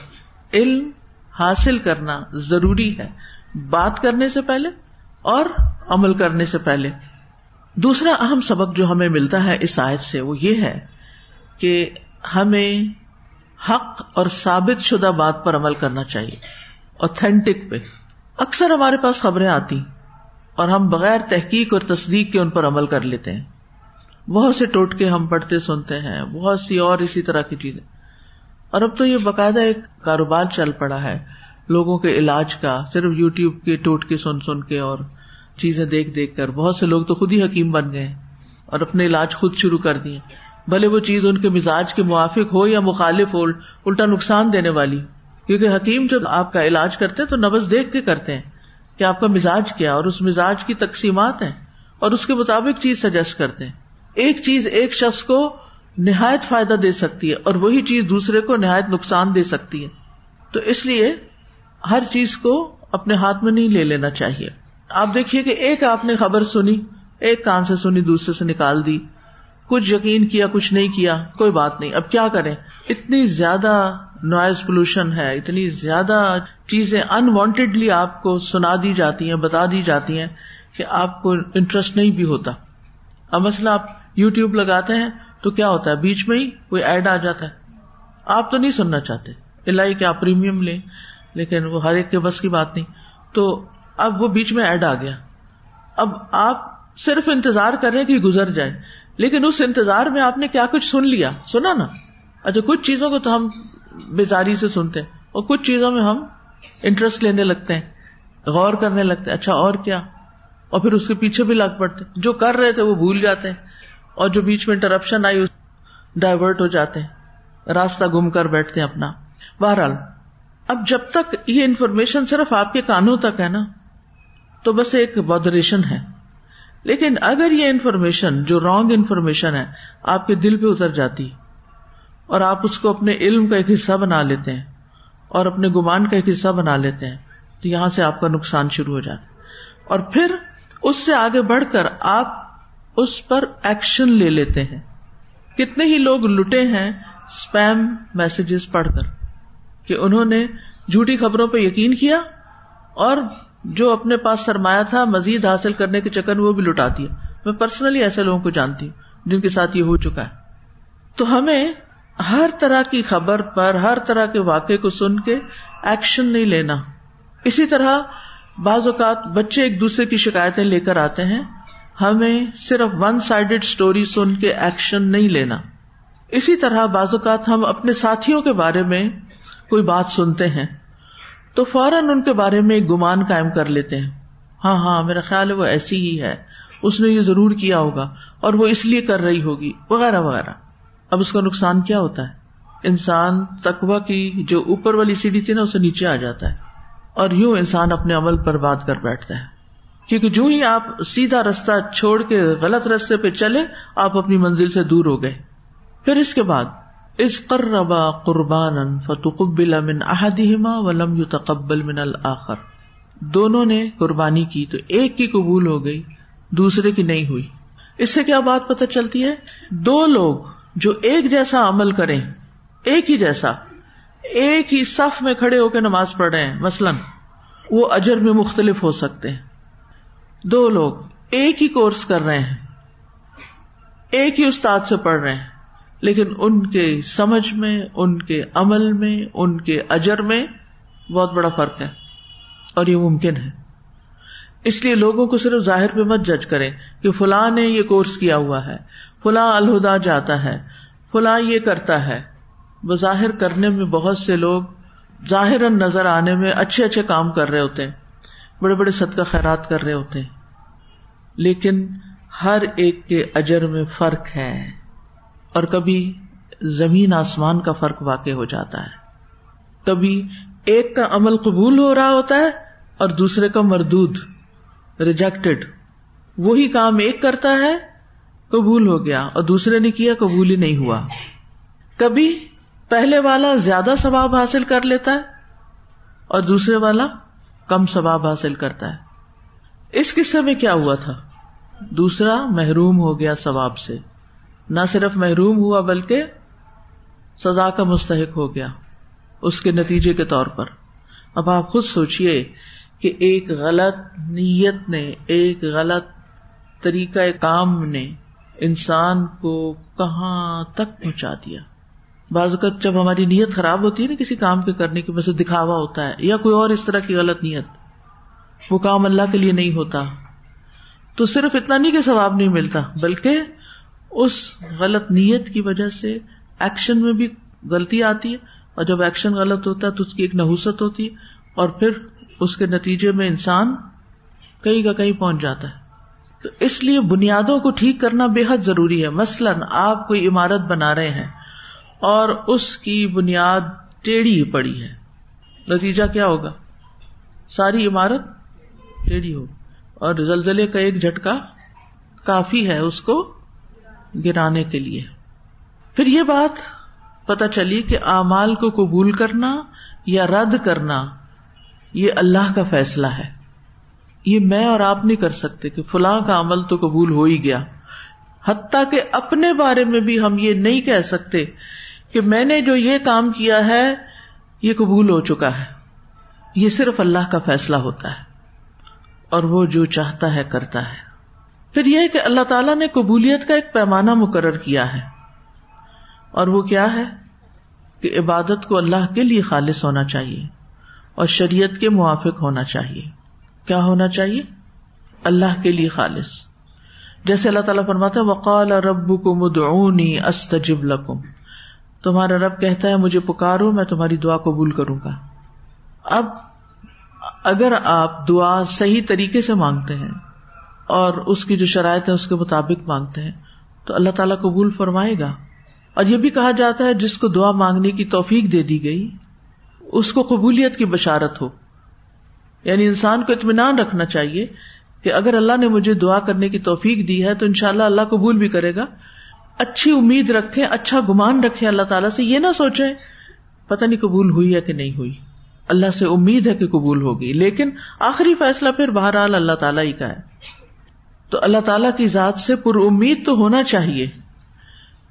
علم حاصل کرنا ضروری ہے۔ بات کرنے سے پہلے اور عمل کرنے سے پہلے۔ دوسرا اہم سبق جو ہمیں ملتا ہے اس آیت سے وہ یہ ہے کہ ہمیں حق اور ثابت شدہ بات پر عمل کرنا چاہیے اوتھینٹک پہ۔ اکثر ہمارے پاس خبریں آتی اور ہم بغیر تحقیق اور تصدیق کے ان پر عمل کر لیتے ہیں۔ بہت سے ٹوٹکے ہم پڑھتے سنتے ہیں، بہت سی اور اسی طرح کی چیزیں۔ اور اب تو یہ باقاعدہ ایک کاروبار چل پڑا ہے۔ لوگوں کے علاج کا، صرف یو ٹیوب کے ٹوٹکے سن سن کے اور چیزیں دیکھ دیکھ کر، بہت سے لوگ تو خود ہی حکیم بن گئے اور اپنے علاج خود شروع کر دیے۔ بھلے وہ چیز ان کے مزاج کے موافق ہو یا مخالف ہو، الٹا نقصان دینے والی۔ کیونکہ حکیم جب آپ کا علاج کرتے ہیں تو نبز دیکھ کے کرتے ہیں کہ آپ کا مزاج کیا اور اس مزاج کی تقسیمات ہیں اور اس کے مطابق چیز سجیسٹ کرتے ہیں۔ ایک چیز ایک شخص کو نہایت فائدہ دے سکتی ہے اور وہی چیز دوسرے کو نہایت نقصان دے سکتی ہے۔ تو اس لیے ہر چیز کو اپنے ہاتھ میں نہیں لے لینا چاہیے۔ آپ دیکھیے کہ ایک آپ نے خبر سنی، ایک کان سے سنی، دوسرے سے نکال دی۔ کچھ یقین کیا، کچھ نہیں کیا، کوئی بات نہیں۔ اب کیا کریں؟ اتنی زیادہ نوائز پولوشن ہے، اتنی زیادہ چیزیں انوانٹیڈلی آپ کو سنا دی جاتی ہیں، بتا دی جاتی ہیں کہ آپ کو انٹرسٹ نہیں بھی ہوتا۔ اب مسئلہ آپ یو ٹیوب لگاتے ہیں تو کیا ہوتا ہے؟ بیچ میں ہی کوئی ایڈ آ جاتا ہے۔ آپ تو نہیں سننا چاہتے۔ اللہ کہ آپ پریمیم لیں۔ لیکن وہ ہر ایک کے بس کی بات نہیں۔ تو اب وہ بیچ میں ایڈ آ گیا۔ اب آپ صرف انتظار کر رہے کہ گزر جائے۔ لیکن اس انتظار میں آپ نے کیا کچھ سن لیا؟ سنا نا؟ اچھا کچھ چیزوں کو تو ہم بےزاری سے سنتے ہیں اور کچھ چیزوں میں ہم انٹرسٹ لینے لگتے ہیں، غور کرنے لگتے ہیں اچھا اور کیا؟ اور پھر اس کے پیچھے بھی لگ پڑتے جو کر رہے تھے وہ بھول جاتے ہیں۔ اور جو بیچ میں انٹرپشن آئی ڈائیورٹ ہو جاتے ہیں۔ راستہ گم کر بیٹھتے ہیں اپنا۔ بہرحال اب جب تک یہ انفارمیشن صرف آپ کے کانوں تک ہے نا، تو بس ایک بادریشن ہے۔ لیکن اگر یہ انفارمیشن، جو رانگ انفارمیشن ہے، آپ کے دل پہ اتر جاتی اور آپ اس کو اپنے علم کا ایک حصہ بنا لیتے ہیں اور اپنے گمان کا ایک حصہ بنا لیتے ہیں، تو یہاں سے آپ کا نقصان شروع ہو جاتا ہے۔ اور پھر اس سے آگے بڑھ کر آپ اس پر ایکشن لے لیتے ہیں۔ کتنے ہی لوگ لٹے ہیں اسپیم میسجز پڑھ کر۔ کہ انہوں نے جھوٹی خبروں پہ یقین کیا اور جو اپنے پاس سرمایہ تھا، مزید حاصل کرنے کے چکر وہ بھی لٹا دیا۔ میں پرسنلی ایسے لوگوں کو جانتی ہوں جن کے ساتھ یہ ہو چکا ہے۔ تو ہمیں ہر طرح کی خبر پر، ہر طرح کے واقعے کو سن کے ایکشن نہیں لینا۔ اسی طرح بعض اوقات بچے ایک دوسرے کی شکایتیں لے کر آتے ہیں۔ ہمیں صرف ون سائڈیڈ اسٹوری سن کے ایکشن نہیں لینا۔ اسی طرح بعض اوقات ہم اپنے ساتھیوں کے بارے میں کوئی بات سنتے ہیں تو فوراً ان کے بارے میں ایک گمان قائم کر لیتے ہیں۔ ہاں ہاں میرا خیال ہے وہ ایسی ہی ہے۔ اس نے یہ ضرور کیا ہوگا اور وہ اس لیے کر رہی ہوگی، وغیرہ وغیرہ۔ اب اس کا نقصان کیا ہوتا ہے؟ انسان تکوا کی جو اوپر والی سیڑھی تھی نا، اسے نیچے آ جاتا ہے۔ اور یوں انسان اپنے عمل پر بات کر بیٹھتا ہے۔ کیونکہ جو ہی آپ سیدھا رستہ چھوڑ کے غلط رستے پہ چلے، آپ اپنی منزل سے دور ہو گئے۔ پھر اس کے بعد اس قربا قربان فتقبل من احدہما ولم یتقبل من الآخر دونوں نے قربانی کی تو ایک کی قبول ہو گئی، دوسرے کی نہیں ہوئی۔ اس سے کیا بات پتہ چلتی ہے؟ دو لوگ جو ایک جیسا عمل کریں، ایک ہی جیسا، ایک ہی صف میں کھڑے ہو کے نماز پڑھ رہے ہیں۔ مثلاً، وہ اجر میں مختلف ہو سکتے ہیں۔ دو لوگ ایک ہی کورس کر رہے ہیں، ایک ہی استاد سے پڑھ رہے ہیں۔ لیکن ان کے سمجھ میں، ان کے عمل میں، ان کے اجر میں بہت بڑا فرق ہے اور یہ ممکن ہے۔ اس لیے لوگوں کو صرف ظاہر پہ مت جج کرے کہ فلاں نے یہ کورس کیا ہوا ہے، فلاں الہدا جاتا ہے، فلاں یہ کرتا ہے۔ بظاہر کرنے میں بہت سے لوگ ظاہر نظر آنے میں اچھے اچھے کام کر رہے ہوتے ہیں، بڑے بڑے صدقہ خیرات کر رہے ہوتے ہیں۔ لیکن ہر ایک کے اجر میں فرق ہے۔ اور کبھی زمین آسمان کا فرق واقع ہو جاتا ہے۔ کبھی ایک کا عمل قبول ہو رہا ہوتا ہے اور دوسرے کا مردود ریجیکٹڈ وہی کام ایک کرتا ہے، قبول ہو گیا اور دوسرے نے کیا، قبول ہی نہیں ہوا۔ کبھی پہلے والا زیادہ ثواب حاصل کر لیتا ہے اور دوسرے والا کم ثواب حاصل کرتا ہے۔ اس قصے میں کیا ہوا تھا؟ دوسرا محروم ہو گیا ثواب سے۔ نہ صرف محروم ہوا بلکہ سزا کا مستحق ہو گیا اس کے نتیجے کے طور پر۔ اب آپ خود سوچیے کہ ایک غلط نیت نے، ایک غلط طریقہ کام نے انسان کو کہاں تک پہنچا دیا۔ بعض اوقات جب ہماری نیت خراب ہوتی ہے نا کسی کام کے کرنے کی وجہ سے دکھاوا ہوتا ہے یا کوئی اور اس طرح کی غلط نیت، وہ کام اللہ کے لیے نہیں ہوتا۔ تو صرف اتنا نہیں کہ ثواب نہیں ملتا، بلکہ اس غلط نیت کی وجہ سے ایکشن میں بھی غلطی آتی ہے اور جب ایکشن غلط ہوتا ہے تو اس کی ایک نحوست ہوتی ہے اور پھر اس کے نتیجے میں انسان کہیں کا کہیں پہنچ جاتا ہے۔ تو اس لیے بنیادوں کو ٹھیک کرنا بے حد ضروری ہے۔ مثلاً آپ کوئی عمارت بنا رہے ہیں اور اس کی بنیاد ٹیڑھی پڑی ہے۔ نتیجہ کیا ہوگا؟ ساری عمارت ٹیڑھی ہو اور زلزلے کا ایک جھٹکا کافی ہے اس کو گرانے کے لیے۔ پھر یہ بات پتا چلی کہ اعمال کو قبول کرنا یا رد کرنا یہ اللہ کا فیصلہ ہے۔ یہ میں اور آپ نہیں کر سکتے کہ فلاں کا عمل تو قبول ہو ہی گیا۔ حتیٰ کہ اپنے بارے میں بھی ہم یہ نہیں کہہ سکتے کہ میں نے جو یہ کام کیا ہے، یہ قبول ہو چکا ہے۔ یہ صرف اللہ کا فیصلہ ہوتا ہے اور وہ جو چاہتا ہے کرتا ہے۔ پھر یہ کہ اللہ تعالیٰ نے قبولیت کا ایک پیمانہ مقرر کیا ہے۔ اور وہ کیا ہے؟ کہ عبادت کو اللہ کے لیے خالص ہونا چاہیے اور شریعت کے موافق ہونا چاہیے۔ کیا ہونا چاہیے؟ اللہ کے لیے خالص۔ جیسے اللہ تعالیٰ فرماتا وقال رب کو مدعونی استجب لکم تمہارا رب کہتا ہے، مجھے پکارو، میں تمہاری دعا قبول کروں گا۔ اب اگر آپ دعا صحیح طریقے سے مانگتے ہیں اور اس کی جو شرائط ہے اس کے مطابق مانگتے ہیں۔ تو اللہ تعالیٰ قبول فرمائے گا۔ اور یہ بھی کہا جاتا ہے جس کو دعا مانگنے کی توفیق دے دی گئی، اس کو قبولیت کی بشارت ہو۔ یعنی انسان کو اطمینان رکھنا چاہیے کہ اگر اللہ نے مجھے دعا کرنے کی توفیق دی ہے تو ان شاء اللہ اللہ قبول بھی کرے گا۔ اچھی امید رکھے اچھا گمان رکھے اللہ تعالیٰ سے، یہ نہ سوچے پتہ نہیں قبول ہوئی ہے کہ نہیں ہوئی۔ اللہ سے امید ہے کہ قبول ہوگی۔ لیکن آخری فیصلہ پھر بہرحال اللہ تعالیٰ ہی کا ہے۔ تو اللہ تعالیٰ کی ذات سے پر امید تو ہونا چاہیے،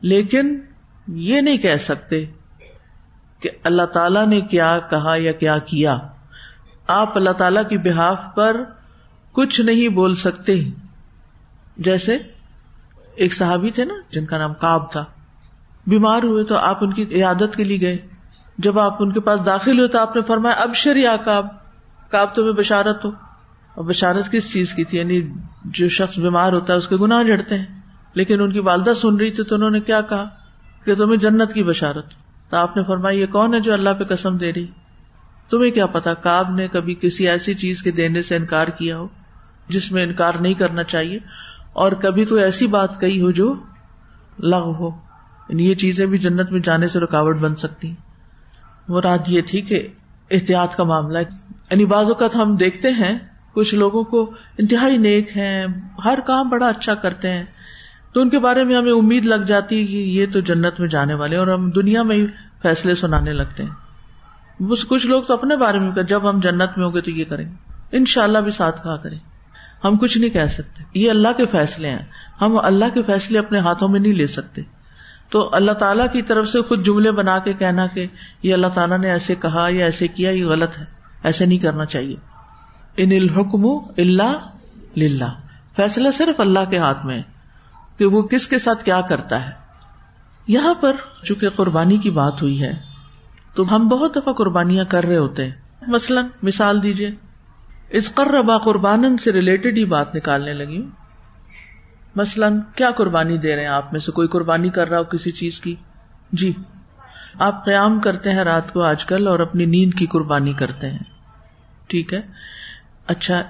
لیکن یہ نہیں کہہ سکتے کہ اللہ تعالیٰ نے کیا کہا یا کیا کیا۔ آپ اللہ تعالیٰ کی بحاف پر کچھ نہیں بول سکتے۔ جیسے ایک صحابی تھے نا، جن کا نام کاب تھا۔ بیمار ہوئے تو آپ ان کی عیادت کے لیے گئے۔ جب آپ ان کے پاس داخل ہوئے تو آپ نے فرمایا، اب شریا کاب کاب تمہیں بشارت ہو اور بشارت کس چیز کی تھی؟ یعنی جو شخص بیمار ہوتا ہے، اس کے گناہ جڑتے ہیں۔ لیکن ان کی والدہ سن رہی تھی تو انہوں نے کیا کہا؟ کہ تمہیں جنت کی بشارت تو آپ نے فرمایا، یہ کون ہے جو اللہ پہ قسم دے رہی؟ تمہیں کیا پتا؟ کاب نے کبھی کسی ایسی چیز کے دینے سے انکار کیا ہو جس میں انکار نہیں کرنا چاہیے؟ اور کبھی کوئی ایسی بات کہی ہو جو لغ ہو۔ یعنی یہ چیزیں بھی جنت میں جانے سے رکاوٹ بن سکتی وہ رات یہ تھی کہ احتیاط کا معاملہ یعنی بعض اوقات ہم دیکھتے ہیں کچھ لوگوں کو انتہائی نیک ہیں، ہر کام بڑا اچھا کرتے ہیں۔ تو ان کے بارے میں ہمیں امید لگ جاتی کہ یہ تو جنت میں جانے والے اور ہم دنیا میں ہی فیصلے سنانے لگتے ہیں۔ بس کچھ لوگ تو اپنے بارے میں جب ہم جنت میں ہوں گے تو یہ کریں گے۔ ان شاء اللہ بھی ساتھ کہا کریں۔ ہم کچھ نہیں کہہ سکتے۔ یہ اللہ کے فیصلے ہیں۔ ہم اللہ کے فیصلے اپنے ہاتھوں میں نہیں لے سکتے۔ تو اللہ تعالیٰ کی طرف سے خود جملے بنا کے کہنا کہ یہ اللہ تعالیٰ نے ایسے کہا یا ایسے کیا، یہ غلط ہے۔ ایسے نہیں کرنا چاہیے۔ ان الحکم اللہ فیصلہ صرف اللہ کے ہاتھ میں کہ وہ کس کے ساتھ کیا کرتا ہے۔ یہاں پر چونکہ قربانی کی بات ہوئی ہے، تو ہم بہت دفعہ قربانیاں کر رہے ہوتے ہیں۔ مثلاً مثال دیجیے اس قربا قربان سے ریلیٹڈ ہی بات نکالنے لگی ہوں۔ مثلاً کیا قربانی دے رہے ہیں آپ میں سے؟ کوئی قربانی کر رہا ہو کسی چیز کی؟ جی آپ قیام کرتے ہیں رات کو آج کل اور اپنی نیند کی قربانی کرتے ہیں۔ ٹھیک ہے؟ اچھا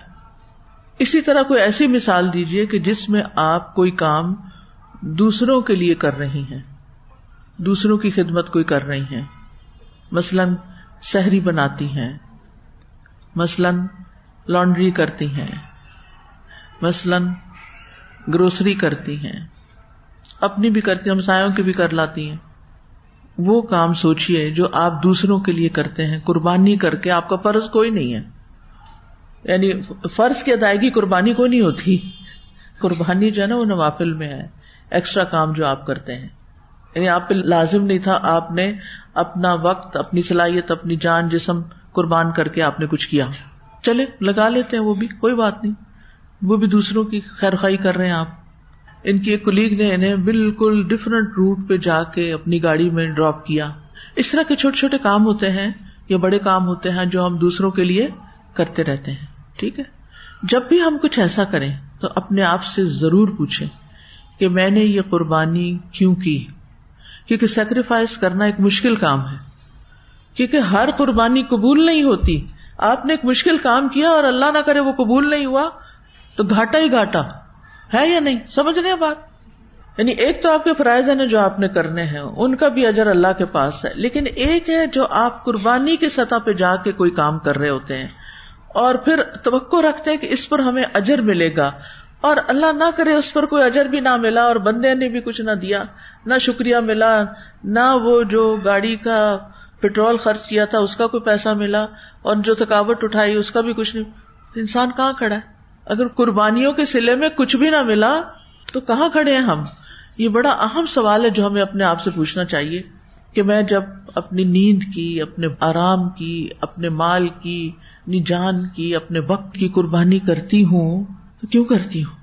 اسی طرح کوئی ایسی مثال دیجیے کہ جس میں آپ کوئی کام دوسروں کے لیے کر رہی ہیں، دوسروں کی خدمت کوئی کر رہی ہیں۔ مثلاً سحری بناتی ہیں، مثلاً لانڈری کرتی ہیں، مثلاً گروسری کرتی ہیں۔ اپنی بھی کرتی ہمسایوں کی بھی کر لاتی ہیں۔ وہ کام سوچیے جو آپ دوسروں کے لیے کرتے ہیں، قربانی کر کے آپ کا فرض کوئی نہیں ہے۔ یعنی فرض کی ادائیگی قربانی کو نہیں ہوتی۔ قربانی جو ہے نا وہ نوافل میں ہے۔ ایکسٹرا کام جو آپ کرتے ہیں۔ یعنی آپ پہ لازم نہیں تھا، آپ نے اپنا وقت، اپنی صلاحیت، اپنی جان، جسم قربان کر کے آپ نے کچھ کیا۔ چلے، لگا لیتے ہیں وہ بھی، کوئی بات نہیں۔ وہ بھی دوسروں کی خیر خائی کر رہے ہیں آپ۔ ان کی ایک کلیگ نے انہیں بالکل ڈفرنٹ روٹ پہ جا کے اپنی گاڑی میں ڈراپ کیا۔ اس طرح کے چھوٹے چھوٹے کام ہوتے ہیں، یا بڑے کام ہوتے ہیں جو ہم دوسروں کے لیے کرتے رہتے ہیں۔ ٹھیک ہے؟ جب بھی ہم کچھ ایسا کریں تو اپنے آپ سے ضرور پوچھیں کہ میں نے یہ قربانی کیوں کی؟ کیونکہ سیکریفائس کرنا ایک مشکل کام ہے۔ کیونکہ ہر قربانی قبول نہیں ہوتی۔ آپ نے ایک مشکل کام کیا اور اللہ نہ کرے وہ قبول نہیں ہوا، تو گھاٹا ہی گھاٹا۔ ہے یا نہیں؟ سمجھ رہے بات؟ یعنی ایک تو آپ کے فرائض ہیں جو آپ نے کرنے ہیں، ان کا بھی اجر اللہ کے پاس ہے۔ لیکن ایک ہے جو آپ قربانی کی سطح پہ جا کے کوئی کام کر رہے ہوتے ہیں۔ اور پھر توقع رکھتے ہیں کہ اس پر ہمیں اجر ملے گا۔ اور اللہ نہ کرے اس پر کوئی اجر بھی نہ ملا اور بندے نے بھی کچھ نہ دیا، نہ شکریہ ملا، نہ وہ جو گاڑی کا پیٹرول خرچ کیا تھا، اس کا کوئی پیسہ ملا اور جو تھکاوٹ اٹھائی، اس کا بھی کچھ نہیں۔ انسان کہاں کھڑا ہے؟ اگر قربانیوں کے سلے میں کچھ بھی نہ ملا، تو کہاں کھڑے ہیں ہم؟ یہ بڑا اہم سوال ہے جو ہمیں اپنے آپ سے پوچھنا چاہیے کہ میں جب اپنی نیند کی، اپنے آرام کی، اپنے مال کی اپنی جان کی، اپنے وقت کی قربانی کرتی ہوں تو کیوں کرتی ہوں؟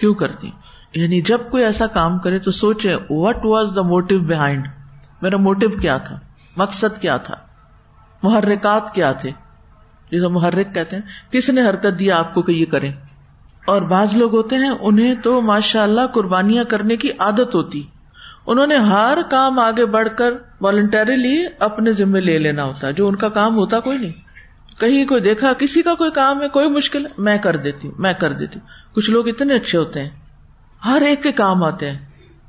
کیوں کرتی ہوں؟ یعنی جب کوئی ایسا کام کرے تو سوچے what was the motto behind میرا موٹو کیا تھا؟ مقصد کیا تھا؟ محرکات کیا تھے؟ جسے محرک کہتے ہیں، کس نے حرکت دیا آپ کو کہ یہ کریں؟ اور بعض لوگ ہوتے ہیں، انہیں تو ماشاء اللہ قربانیاں کرنے کی عادت ہوتی۔ انہوں نے ہر کام آگے بڑھ کر والنٹریلی اپنے ذمے لے لینا ہوتا ہے جو ان کا کام ہوتا، کوئی نہیں۔ کہیں کوئی دیکھا، کسی کا کوئی کام ہے، کوئی مشکل میں کر دیتی ہوں میں کر دیتی۔ ہوں کچھ لوگ اتنے اچھے ہوتے ہیں۔ ہر ایک کے کام آتے ہیں۔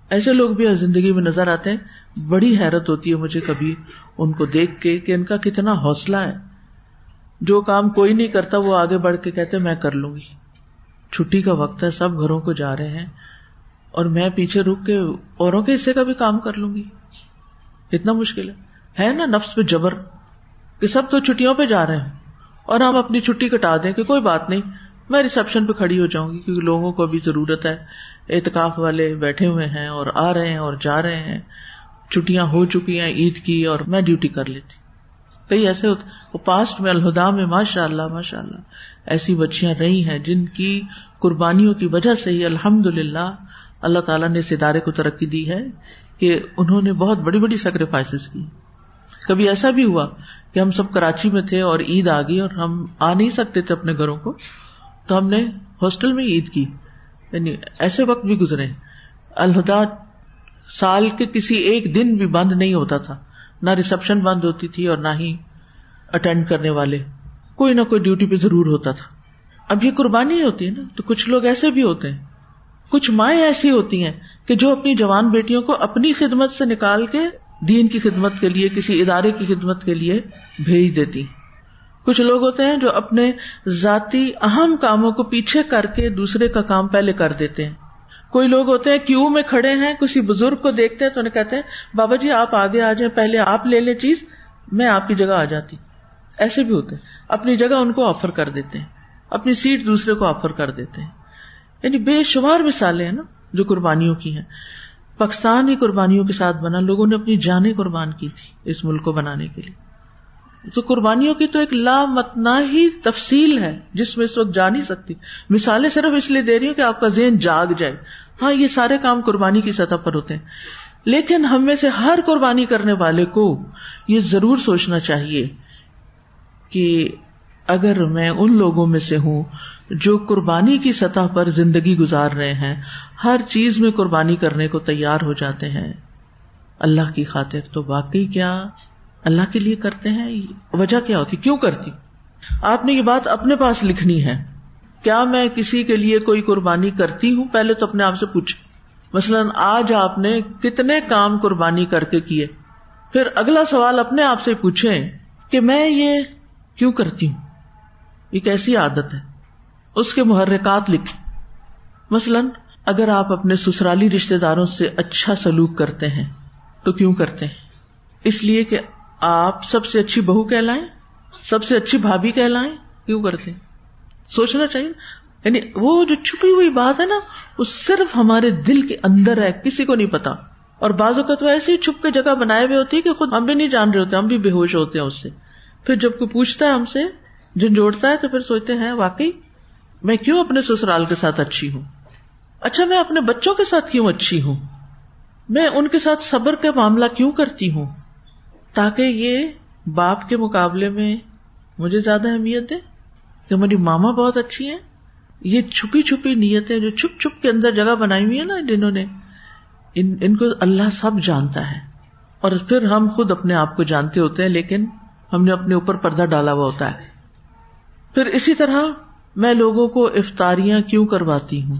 ایسے لوگ بھی زندگی میں نظر آتے ہیں۔ بڑی حیرت ہوتی ہے مجھے کبھی ان کو دیکھ کے کہ ان کا کتنا حوصلہ ہے۔ جو کام کوئی نہیں کرتا، وہ آگے بڑھ کے کہتے میں کر لوں گی۔ چھٹی کا وقت ہے، سب گھروں کو جا رہے ہیں۔ اور میں پیچھے رک کے اوروں کے حصے کا بھی کام کر لوں گی۔ اتنا مشکل ہے نا نفس پہ جبر کہ سب تو چھٹیوں پہ جا رہے ہیں۔ اور ہم اپنی چھٹی کٹا دیں کہ کوئی بات نہیں، میں ریسپشن پہ کھڑی ہو جاؤں گی کیونکہ لوگوں کو ابھی ضرورت ہے۔ اعتکاف والے بیٹھے ہوئے ہیں اور آ رہے ہیں اور جا رہے ہیں۔ چھٹیاں ہو چکی ہیں عید کی اور میں ڈیوٹی کر لیتی۔ کئی ایسے ہوتے وہ پاسٹ میں، الہدا میں ماشاء اللہ ماشاء اللہ ایسی بچیاں رہی ہیں جن کی قربانیوں کی وجہ سے ہی الحمد للہ اللہ تعالیٰ نے اس ادارے کو ترقی دی ہے کہ انہوں نے بہت بڑی بڑی سیکریفائس کی۔ کبھی ایسا بھی ہوا کہ ہم سب کراچی میں تھے اور عید آ گئی اور ہم آ نہیں سکتے تھے اپنے گھروں کو، تو ہم نے ہاسٹل میں عید کی۔ یعنی ایسے وقت بھی گزرے۔ الہدا سال کے کسی ایک دن بھی بند نہیں ہوتا تھا۔ نہ ریسپشن بند ہوتی تھی اور نہ ہی اٹینڈ کرنے والے۔ کوئی نہ کوئی ڈیوٹی پہ ضرور ہوتا تھا۔ اب یہ قربانی ہوتی ہے نا، تو کچھ لوگ ایسے بھی ہوتے ہیں۔ کچھ مائیں ایسی ہوتی ہیں کہ جو اپنی جوان بیٹیوں کو اپنی خدمت سے نکال کے دین کی خدمت کے لیے، کسی ادارے کی خدمت کے لیے بھیج دیتی۔ کچھ لوگ ہوتے ہیں جو اپنے ذاتی اہم کاموں کو پیچھے کر کے دوسرے کا کام پہلے کر دیتے ہیں۔ کوئی لوگ ہوتے ہیں کیوں میں کھڑے ہیں، کسی بزرگ کو دیکھتے ہیں تو انہیں کہتے ہیں، بابا جی آپ آگے آ جائیں، پہلے آپ لے لیں چیز، میں آپ کی جگہ آ جاتی۔ ایسے بھی ہوتے ہیں۔ اپنی جگہ ان کو آفر کر دیتے ہیں۔ اپنی سیٹ دوسرے کو آفر کر دیتے ہیں۔ یعنی بے شمار مثالیں ہیں نا، جو قربانیوں کی ہیں۔ پاکستان ہی قربانیوں کے ساتھ بنا، لوگوں نے اپنی جانیں قربان کی تھی اس ملک کو بنانے کے لیے۔ تو قربانیوں کی تو ایک لامتنا ہی تفصیل ہے، جس میں اس وقت جا نہیں سکتی۔ مثالیں صرف اس لیے دے رہی ہوں کہ آپ کا ذہن جاگ جائے۔ ہاں یہ سارے کام قربانی کی سطح پر ہوتے ہیں۔ لیکن ہم میں سے ہر قربانی کرنے والے کو یہ ضرور سوچنا چاہیے کہ اگر میں ان لوگوں میں سے ہوں جو قربانی کی سطح پر زندگی گزار رہے ہیں، ہر چیز میں قربانی کرنے کو تیار ہو جاتے ہیں۔ اللہ کی خاطر تو واقعی کیا اللہ کے لیے کرتے ہیں؟ وجہ کیا ہوتی؟ کیوں کرتی؟ آپ نے یہ بات اپنے پاس لکھنی ہے۔ کیا میں کسی کے لیے کوئی قربانی کرتی ہوں؟ پہلے تو اپنے آپ سے پوچھ۔ مثلاً آج آپ نے کتنے کام قربانی کر کے کیے۔ پھر اگلا سوال اپنے آپ سے پوچھیں کہ میں یہ کیوں کرتی ہوں؟ یہ کیسی عادت ہے۔ اس کے محرکات لکھے مثلاً، اگر آپ اپنے سسرالی رشتے داروں سے اچھا سلوک کرتے ہیں، تو کیوں کرتے ہیں؟ اس لیے کہ آپ سب سے اچھی بہو کہلائیں، سب سے اچھی بھابھی کہلائیں، کیوں کرتے ہیں؟ سوچنا چاہیے یعنی وہ جو چھپی ہوئی بات ہے نا، وہ صرف ہمارے دل کے اندر ہے، کسی کو نہیں پتا۔ اور بعض اوقات وہ ایسی ہی چھپ کے جگہ بنائے ہوئے ہوتی ہے کہ خود ہم بھی نہیں جان رہے ہوتے، ہم بھی بے ہوش ہوتے ہیں اس سے۔ پھر جب کوئی پوچھتا ہے ہم سے جھنجھوڑتا ہے تو پھر سوچتے ہیں، واقعی، میں کیوں اپنے سسرال کے ساتھ اچھی ہوں؟ اچھا میں اپنے بچوں کے ساتھ کیوں اچھی ہوں؟ میں ان کے ساتھ صبر کا معاملہ کیوں کرتی ہوں؟ تاکہ یہ باپ کے مقابلے میں مجھے زیادہ اہمیت ہے کہ میری ماما بہت اچھی ہیں۔ یہ چھپی چھپی نیتیں جو چھپ چھپ کے اندر جگہ بنائی ہوئی ہے نا جنہوں نے، ان ان کو اللہ سب جانتا ہے۔ اور پھر ہم خود اپنے آپ کو جانتے ہوتے ہیں، لیکن ہم نے اپنے اوپر پردہ ڈالا ہوا ہوتا ہے۔ پھر اسی طرح میں لوگوں کو افطاریاں کیوں کرواتی ہوں؟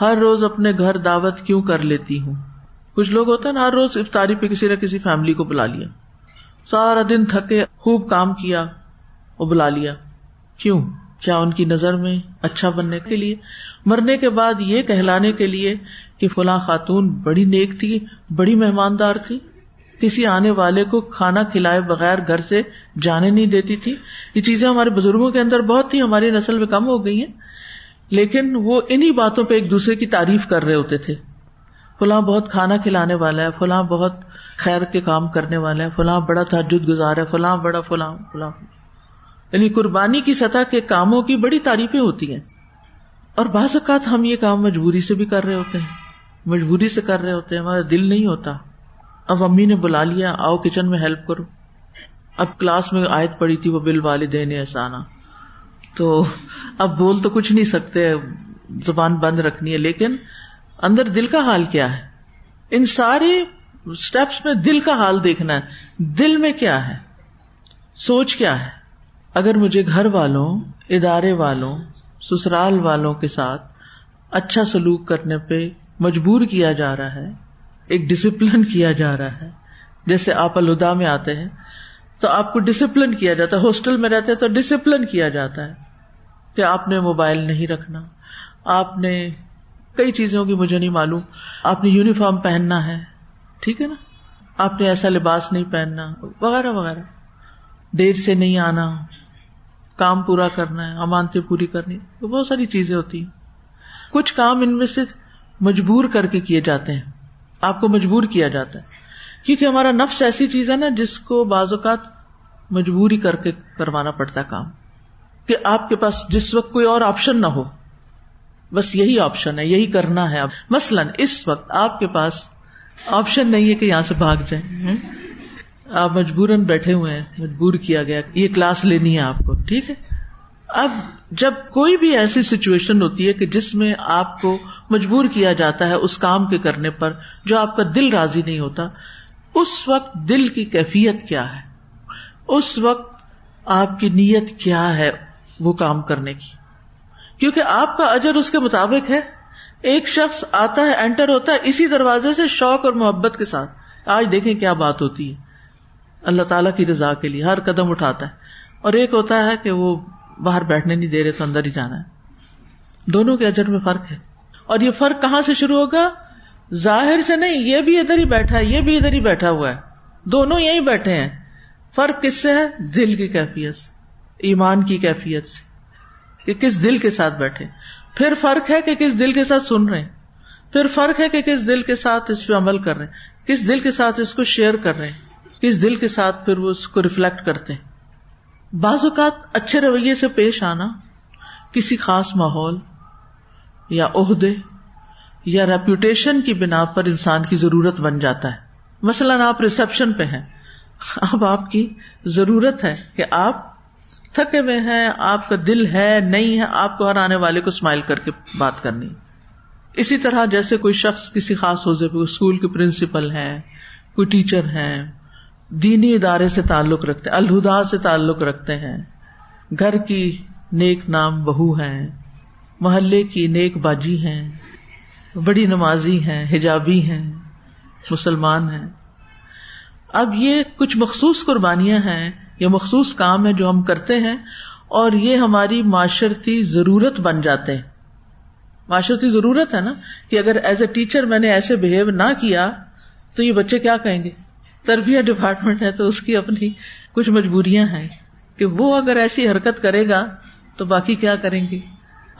ہر روز اپنے گھر دعوت کیوں کر لیتی ہوں؟ کچھ لوگ ہوتے ہیں نا، ہر روز افطاری پہ کسی نہ کسی فیملی کو بلا لیا۔ سارا دن تھکے، خوب کام کیا اور بلا لیا۔ کیوں؟ کیا ان کی نظر میں اچھا بننے کے لیے؟ مرنے کے بعد یہ کہلانے کے لیے کہ فلاں خاتون بڑی نیک تھی، بڑی مہماندار تھی۔ کسی آنے والے کو کھانا کھلائے بغیر گھر سے جانے نہیں دیتی تھی۔ یہ چیزیں ہمارے بزرگوں کے اندر بہت تھی ہماری نسل میں کم ہو گئی ہیں۔ لیکن وہ انہیں باتوں پہ ایک دوسرے کی تعریف کر رہے ہوتے تھے۔ فلاں بہت کھانا کھلانے والا ہے، فلاں بہت خیر کے کام کرنے والا ہے، فلاں بڑا تحجد گزار ہے، فلاں بڑا فلاں فلاں۔ یعنی قربانی کی سطح کے کاموں کی بڑی تعریفیں ہوتی ہیں۔ اور بعض اوقات ہم یہ کام مجبوری سے بھی کر رہے ہوتے ہیں۔ مجبوری سے کر رہے ہوتے ہیں، ہمارا دل نہیں ہوتا۔ اب امی نے بلا لیا، آؤ کچن میں ہیلپ کرو۔ اب کلاس میں آیت پڑی تھی وہ بل والدین احسانہ۔ تو اب بول تو کچھ نہیں سکتے، زبان بند رکھنی ہے، لیکن اندر دل کا حال کیا ہے؟ ان سارے اسٹیپس میں دل کا حال دیکھنا ہے۔ دل میں کیا ہے؟ سوچ کیا ہے؟ اگر مجھے گھر والوں، ادارے والوں، سسرال والوں کے ساتھ اچھا سلوک کرنے پہ مجبور کیا جا رہا ہے ایک ڈسپلن کیا جا رہا ہے۔ جیسے آپ الدا میں آتے ہیں، تو آپ کو ڈسپلن کیا جاتا ہے۔ ہاسٹل میں رہتے تو ڈسپلن کیا جاتا ہے کہ آپ نے موبائل نہیں رکھنا۔ آپ نے کئی چیزوں کی مجھے نہیں معلوم۔ آپ نے یونیفارم پہننا ہے۔ ٹھیک ہے نا؟ آپ نے ایسا لباس نہیں پہننا۔ وغیرہ وغیرہ۔ دیر سے نہیں آنا۔ کام پورا کرنا ہے امانتے پوری کرنی تو بہت ساری چیزیں ہوتی ہیں۔ کچھ کام ان میں سے مجبور کر کے کیے جاتے ہیں۔ آپ کو مجبور کیا جاتا ہے۔ کیونکہ ہمارا نفس ایسی چیز ہے نا جس کو بعض اوقات مجبوری کر کے کروانا پڑتا ہے کام۔ کہ آپ کے پاس جس وقت کوئی اور آپشن نہ ہو، بس یہی آپشن ہے، یہی کرنا ہے۔ مثلاً اس وقت آپ کے پاس آپشن نہیں ہے کہ یہاں سے بھاگ جائیں۔ آپ مجبوراً بیٹھے ہوئے ہیں، مجبور کیا گیا، یہ کلاس لینی ہے آپ کو، ٹھیک ہے؟ اب جب کوئی بھی ایسی سچویشن ہوتی ہے کہ جس میں آپ کو مجبور کیا جاتا ہے اس کام کے کرنے پر جو آپ کا دل راضی نہیں ہوتا، اس وقت دل کی کیفیت کیا ہے؟ اس وقت آپ کی نیت کیا ہے وہ کام کرنے کی؟ کیونکہ آپ کا اجر اس کے مطابق ہے۔ ایک شخص آتا ہے انٹر ہوتا ہے اسی دروازے سے شوق اور محبت کے ساتھ۔ آج دیکھیں کیا بات ہوتی ہے۔ اللہ تعالیٰ کی رضا کے لیے ہر قدم اٹھاتا ہے۔ اور ایک ہوتا ہے کہ وہ باہر بیٹھنے نہیں دے رہے تو اندر ہی جانا ہے۔ دونوں کے اجر میں فرق ہے۔ اور یہ فرق کہاں سے شروع ہوگا؟ ظاہر سے نہیں، یہ بھی ادھر ہی بیٹھا ہے، یہ بھی ادھر ہی بیٹھا ہوا ہے۔ دونوں یہی بیٹھے ہیں۔ فرق کس سے ہے؟ دل کی کیفیت سے، ایمان کی کیفیت سے۔ کہ کس دل کے ساتھ بیٹھے۔ پھر فرق ہے کہ کس دل کے ساتھ سن رہے ہیں۔ پھر فرق ہے کہ کس دل کے ساتھ اس پہ عمل کر رہے ہیں۔ کس دل کے ساتھ اس کو شیئر کر رہے ہیں۔ کس دل کے ساتھ پھر وہ اس کو ریفلیکٹ کرتے ہیں۔ بعض اوقات اچھے رویے سے پیش آنا، کسی خاص ماحول یا عہدے یا ریپوٹیشن کی بنا پر انسان کی ضرورت بن جاتا ہے۔ مثلاً آپ ریسپشن پہ ہیں۔ اب آپ کی ضرورت ہے کہ آپ تھکے ہوئے ہیں، آپ کا دل ہے، نہیں ہے، آپ کو ہر آنے والے کو اسمائل کر کے بات کرنی۔ اسی طرح جیسے کوئی شخص کسی خاص حوضے پہ اسکول کے پرنسپل ہے، کوئی ٹیچر ہے دینی ادارے سے تعلق رکھتے الہدا سے تعلق رکھتے ہیں۔ گھر کی نیک نام بہو ہے محلے کی نیک باجی ہیں، بڑی نمازی ہیں، حجابی ہیں، مسلمان ہیں۔ اب یہ کچھ مخصوص قربانیاں ہیں یا مخصوص کام ہے جو ہم کرتے ہیں اور یہ ہماری معاشرتی ضرورت بن جاتے ہیں۔ معاشرتی ضرورت ہے نا کہ اگر ایز اے ٹیچر میں نے ایسے بہیو نہ کیا تو یہ بچے کیا کہیں گے؟ تربیت ڈپارٹمنٹ ہے تو اس کی اپنی کچھ مجبوریاں ہیں کہ وہ اگر ایسی حرکت کرے گا تو باقی کیا کریں گے؟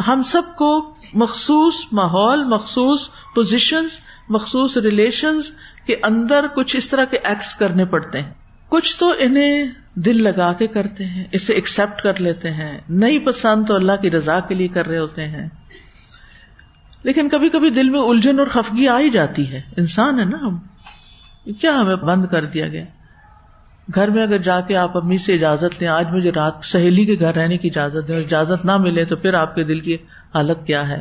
ہم سب کو مخصوص ماحول، مخصوص پوزیشن مخصوص ریلیشنز کے اندر کچھ اس طرح کے ایکٹس کرنے پڑتے ہیں۔ کچھ تو انہیں دل لگا کے کرتے ہیں، اسے ایکسپٹ کر لیتے ہیں۔ نئی پسند تو اللہ کی رضا کے لیے کر رہے ہوتے ہیں۔ لیکن کبھی کبھی دل میں الجھن اور خفگی آ ہی جاتی ہے۔ انسان ہے نا ہم۔ کیا ہمیں بند کر دیا گیا؟ گھر میں اگر جا کے آپ امی سے اجازت دیں آج مجھے رات سہیلی کے گھر رہنے کی اجازت دیں اور اجازت نہ ملے تو پھر آپ کے دل کی حالت کیا ہے؟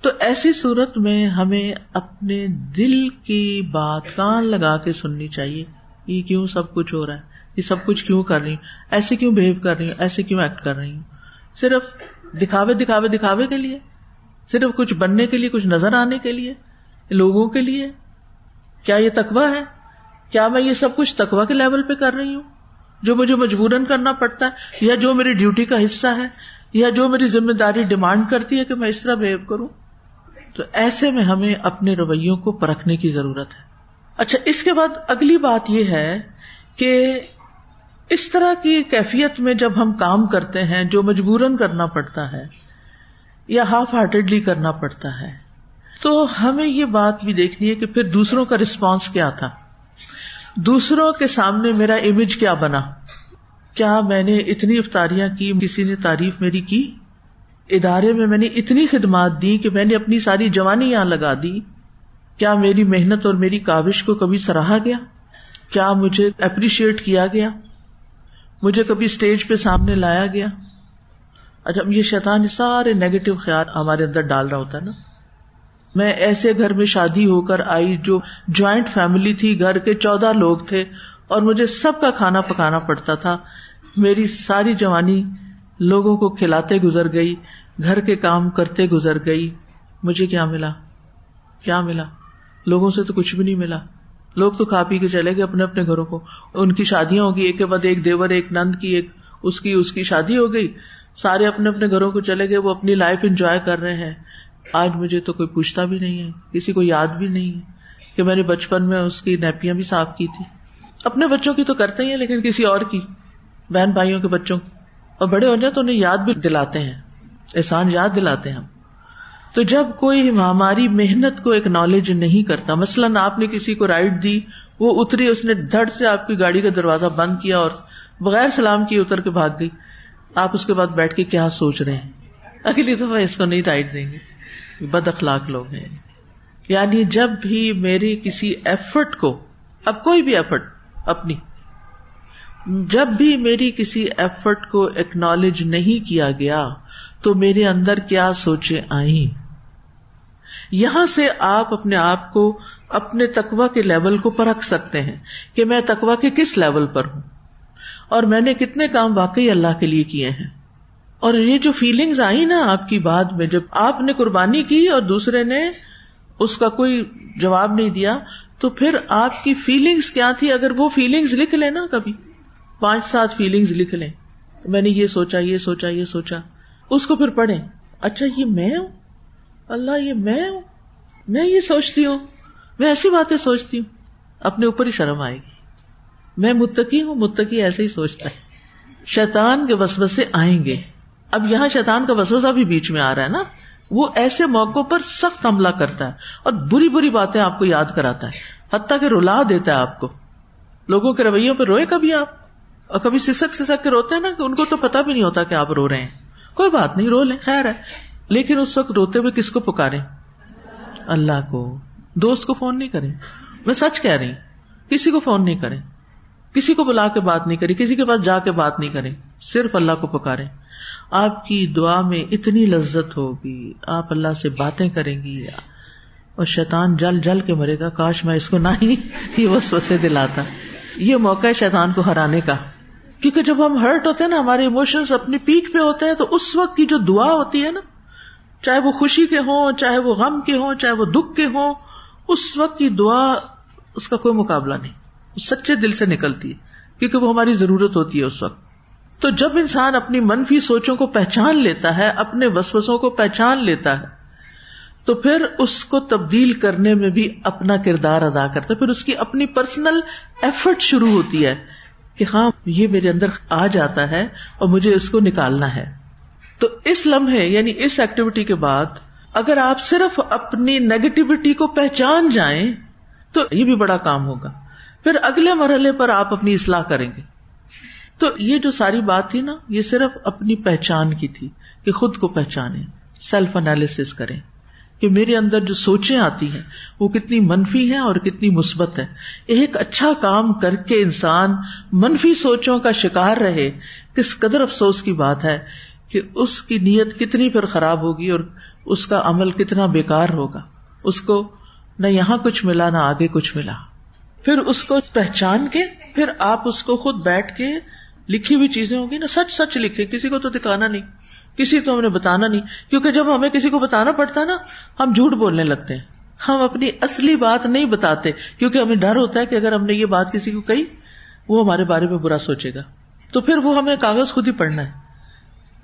تو ایسی صورت میں ہمیں اپنے دل کی بات کان لگا کے سننی چاہیے، یہ کیوں سب کچھ ہو رہا ہے؟ یہ سب کچھ کیوں کر رہی ہوں ایسے کیوں بہیو کر رہی ہوں ایسے کیوں ایکٹ کر رہی ہوں صرف دکھاوے دکھاوے دکھاوے کے لیے؟ صرف کچھ بننے کے لیے، کچھ نظر آنے کے لیے؟ لوگوں کے لیے؟ کیا یہ تقوا ہے؟ کیا میں یہ سب کچھ تقوا کے لیول پہ کر رہی ہوں؟ جو مجھے مجبوراً کرنا پڑتا ہے، یا جو میری ڈیوٹی کا حصہ ہے، یا جو میری ذمہ داری ڈیمانڈ کرتی ہے کہ میں اس طرح بہیو کروں؟ تو ایسے میں ہمیں اپنے رویوں کو پرکھنے کی ضرورت ہے۔ اچھا اس کے بعد اگلی بات یہ ہے کہ اس طرح کی کیفیت میں جب ہم کام کرتے ہیں، جو مجبوراً کرنا پڑتا ہے، یا ہاف ہارٹیڈلی کرنا پڑتا ہے تو ہمیں یہ بات بھی دیکھنی ہے کہ پھر دوسروں کا ریسپانس کیا تھا؟ دوسروں کے سامنے میرا امیج کیا بنا؟ کیا میں نے اتنی افطاریاں کی، کسی نے تعریف میری کی؟ ادارے میں میں نے اتنی خدمات دی کہ میں نے اپنی ساری جوانی یہاں لگا دی۔ کیا میری محنت اور میری کاوش کو کبھی سراہا گیا؟ کیا مجھے اپریشیٹ کیا گیا؟ مجھے کبھی اسٹیج پہ سامنے لایا گیا؟ اچھا یہ شیطان سارے نیگیٹو خیال ہمارے اندر ڈال رہا ہوتا ہے نا۔ میں ایسے گھر میں شادی ہو کر آئی جو جوائنٹ فیملی تھی، گھر کے چودہ لوگ تھے اور مجھے سب کا کھانا پکانا پڑتا تھا۔ میری ساری جوانی لوگوں کو کھلاتے گزر گئی، گھر کے کام کرتے گزر گئی۔ مجھے کیا ملا؟ کیا ملا؟ لوگوں سے تو کچھ بھی نہیں ملا۔ لوگ تو کھا پی کے چلے گئے اپنے اپنے گھروں کو۔ ان کی شادیاں ہوگی ایک کے بعد ایک دیور، ایک نند کی، ایک اس کی اس کی شادی ہو گئی۔ سارے اپنے اپنے گھروں کو چلے گئے، وہ اپنی لائف انجوائے کر رہے ہیں۔ آج مجھے تو کوئی پوچھتا بھی نہیں ہے، کسی کو یاد بھی نہیں ہے کہ میں نے بچپن میں اس کی نیپیاں بھی صاف کی تھی۔ اپنے بچوں کی تو کرتے ہی ہیں، لیکن کسی اور کی، بہن بھائیوں کے بچوں اور بڑے ہو جائیں تو انہیں یاد بھی دلاتے ہیں، احسان یاد دلاتے ہیں ہم۔ تو جب کوئی ہماری محنت کو اکنالج نہیں کرتا، مثلاً آپ نے کسی کو رائڈ دی، وہ اتری، اس نے دھڑ سے آپ کی گاڑی کا دروازہ بند کیا اور بغیر سلام کی اتر کے بھاگ گئی، آپ اس کے بعد بیٹھ کے کیا سوچ رہے ہیں؟ اگلی دفعہ اس کو نہیں رائڈ دیں گے۔ بد اخلاق لوگ ہیں۔ یعنی جب بھی میری کسی ایفرٹ کو، اب کوئی بھی ایفرٹ اپنی، جب بھی میری کسی ایفرٹ کو اکنالج نہیں کیا گیا، تو میرے اندر کیا سوچے آئی یہاں سے آپ اپنے آپ کو اپنے تقوا کے لیول کو پرکھ سکتے ہیں کہ میں تقوا کے کس لیول پر ہوں۔ اور میں نے کتنے کام واقعی اللہ کے لیے کیے ہیں۔ اور یہ جو فیلنگز آئی نا آپ کی بات میں، جب آپ نے قربانی کی اور دوسرے نے اس کا کوئی جواب نہیں دیا، تو پھر آپ کی فیلنگس کیا تھی؟ اگر وہ فیلنگس لکھ لیں نا کبھی، پانچ سات فیلنگس لکھ لیں۔ میں نے یہ سوچا یہ سوچا یہ سوچا۔ اس کو پھر پڑھے اچھا یہ میں ہوں؟ اللہ، یہ میں ہوں؟ میں یہ سوچتی ہوں۔ میں ایسی باتیں سوچتی ہوں۔ اپنے اوپر ہی شرم آئے گی۔ میں متقی ہوں، متقی ایسے ہی سوچتا ہے۔ شیطان کے وسوسے آئیں گے۔ اب یہاں شیطان کا وسوسہ بھی بیچ میں آ رہا ہے نا۔ وہ ایسے موقع پر سخت حملہ کرتا ہے اور بری بری باتیں آپ کو یاد کراتا ہے۔ حتیٰ کہ رلا دیتا ہے آپ کو۔ لوگوں کے رویوں پہ روئے کبھی آپ؟ اور کبھی سسک سسک کے روتے ہیں نا کہ ان کو تو پتا بھی نہیں ہوتا کہ آپ رو رہے ہیں۔ کوئی بات نہیں، رو لیں، خیر ہے۔ لیکن اس وقت روتے ہوئے کس کو پکارے اللہ کو۔ دوست کو فون نہیں کریں۔ میں سچ کہہ رہی کسی کو فون نہیں کریں۔ کسی کو بلا کے بات نہیں کریں، کسی کے پاس جا کے بات نہیں کریں۔ صرف اللہ کو پکارے آپ کی دعا میں اتنی لذت ہوگی، آپ اللہ سے باتیں کریں گی۔ اور شیطان جل جل کے مرے گا، کاش میں اس کو نہ ہی یہ بس وسے دلاتا۔ یہ موقع ہے شیطان کو ہرانے کا۔ کیونکہ جب ہم ہرٹ ہوتے ہیں نا، ہمارے اموشنس اپنی پیک پہ ہوتے ہیں، تو اس وقت کی جو دعا ہوتی ہے نا، چاہے وہ خوشی کے ہوں، چاہے وہ غم کے ہوں، چاہے وہ دکھ کے ہوں، اس وقت کی دعا اس کا کوئی مقابلہ نہیں۔ سچے دل سے نکلتی ہے، کیونکہ وہ ہماری ضرورت ہوتی ہے اس وقت۔ تو جب انسان اپنی منفی سوچوں کو پہچان لیتا ہے، اپنے وسوسوں کو پہچان لیتا ہے، تو پھر اس کو تبدیل کرنے میں بھی اپنا کردار ادا کرتا ہے۔ پھر اس کی اپنی پرسنل ایفرٹ شروع ہوتی ہے کہ ہاں یہ میرے اندر آ جاتا ہے اور مجھے اس کو نکالنا ہے۔ تو اس لمحے یعنی اس ایکٹیویٹی کے بعد، اگر آپ صرف اپنی نیگیٹیوٹی کو پہچان جائیں، تو یہ بھی بڑا کام ہوگا۔ پھر اگلے مرحلے پر آپ اپنی اصلاح کریں گے۔ تو یہ جو ساری بات تھی نا، یہ صرف اپنی پہچان کی تھی کہ خود کو پہچانے سیلف انالیس کریں کہ میرے اندر جو سوچیں آتی ہیں، وہ کتنی منفی ہیں اور کتنی مثبت ہے ایک اچھا کام کر کے انسان منفی سوچوں کا شکار رہے، کس قدر افسوس کی بات ہے کہ اس کی نیت کتنی پھر خراب ہوگی اور اس کا عمل کتنا بیکار ہوگا۔ اس کو نہ یہاں کچھ ملا، نہ آگے کچھ ملا۔ پھر اس کو پہچان کے، پھر آپ اس کو خود بیٹھ کے لکھی ہوئی چیزیں ہوگی نا، سچ سچ لکھے، کسی کو تو دکھانا نہیں، کسی تو ہمیں بتانا نہیں، کیونکہ جب ہمیں کسی کو بتانا پڑتا ہے نا، ہم جھوٹ بولنے لگتے ہیں۔ ہم اپنی اصلی بات نہیں بتاتے، کیونکہ ہمیں ڈر ہوتا ہے کہ اگر ہم نے یہ بات کسی کو کہی، وہ ہمارے بارے میں برا سوچے گا۔ تو پھر وہ ہمیں کاغذ خود ہی پڑھنا ہے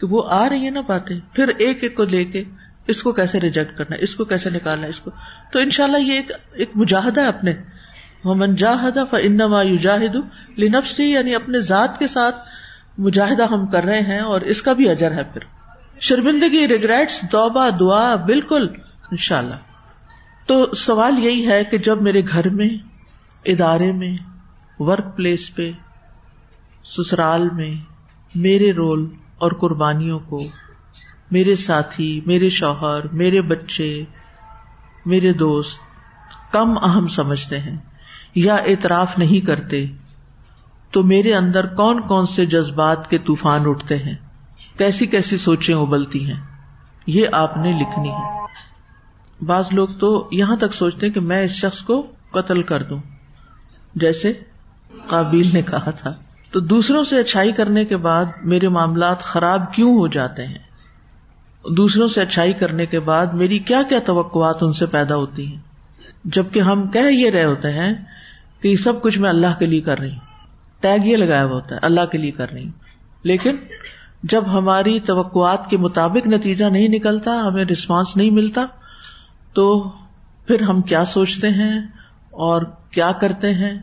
کہ وہ آ رہی ہے نا باتیں۔ پھر ایک ایک کو لے کے اس کو کیسے ریجیکٹ کرنا ہے، اس کو کیسے نکالنا ہے، اس کو۔ تو ان شاء اللہ یہ ایک مجاہدہ ہے اپنے۔ من جاہد انما یوجاہد لنفسی یعنی اپنے ذات کے ساتھ مجاہدہ ہم کر رہے ہیں اور اس کا بھی اجر ہے پھر۔ شرمندگی ریگریٹس دوبا دعا، بالکل ان شاء اللہ تو سوال یہی ہے کہ جب میرے گھر میں، ادارے میں ورک پلیس پہ، سسرال میں میرے رول اور قربانیوں کو، میرے ساتھی، میرے شوہر، میرے بچے، میرے دوست کم اہم سمجھتے ہیں۔ یا اعتراف نہیں کرتے، تو میرے اندر کون کون سے جذبات کے طوفان اٹھتے ہیں؟ کیسی کیسی سوچیں ابلتی ہیں؟ یہ آپ نے لکھنی ہے۔ بعض لوگ تو یہاں تک سوچتے کہ میں اس شخص کو قتل کر دوں۔ جیسے قابل نے کہا تھا۔ تو دوسروں سے اچھائی کرنے کے بعد میرے معاملات خراب کیوں ہو جاتے ہیں؟ دوسروں سے اچھائی کرنے کے بعد میری کیا کیا توقعات ان سے پیدا ہوتی ہیں؟ جبکہ ہم کہہ یہ رہے ہوتے ہیں کہ یہ سب کچھ میں اللہ کے لیے کر رہی ہوں۔ ٹیگ یہ لگایا ہوا ہوتا ہے، اللہ کے لیے کر رہی ہوں۔ لیکن جب ہماری توقعات کے مطابق نتیجہ نہیں نکلتا، ہمیں رسپانس نہیں ملتا، تو پھر ہم کیا سوچتے ہیں اور کیا کرتے ہیں؟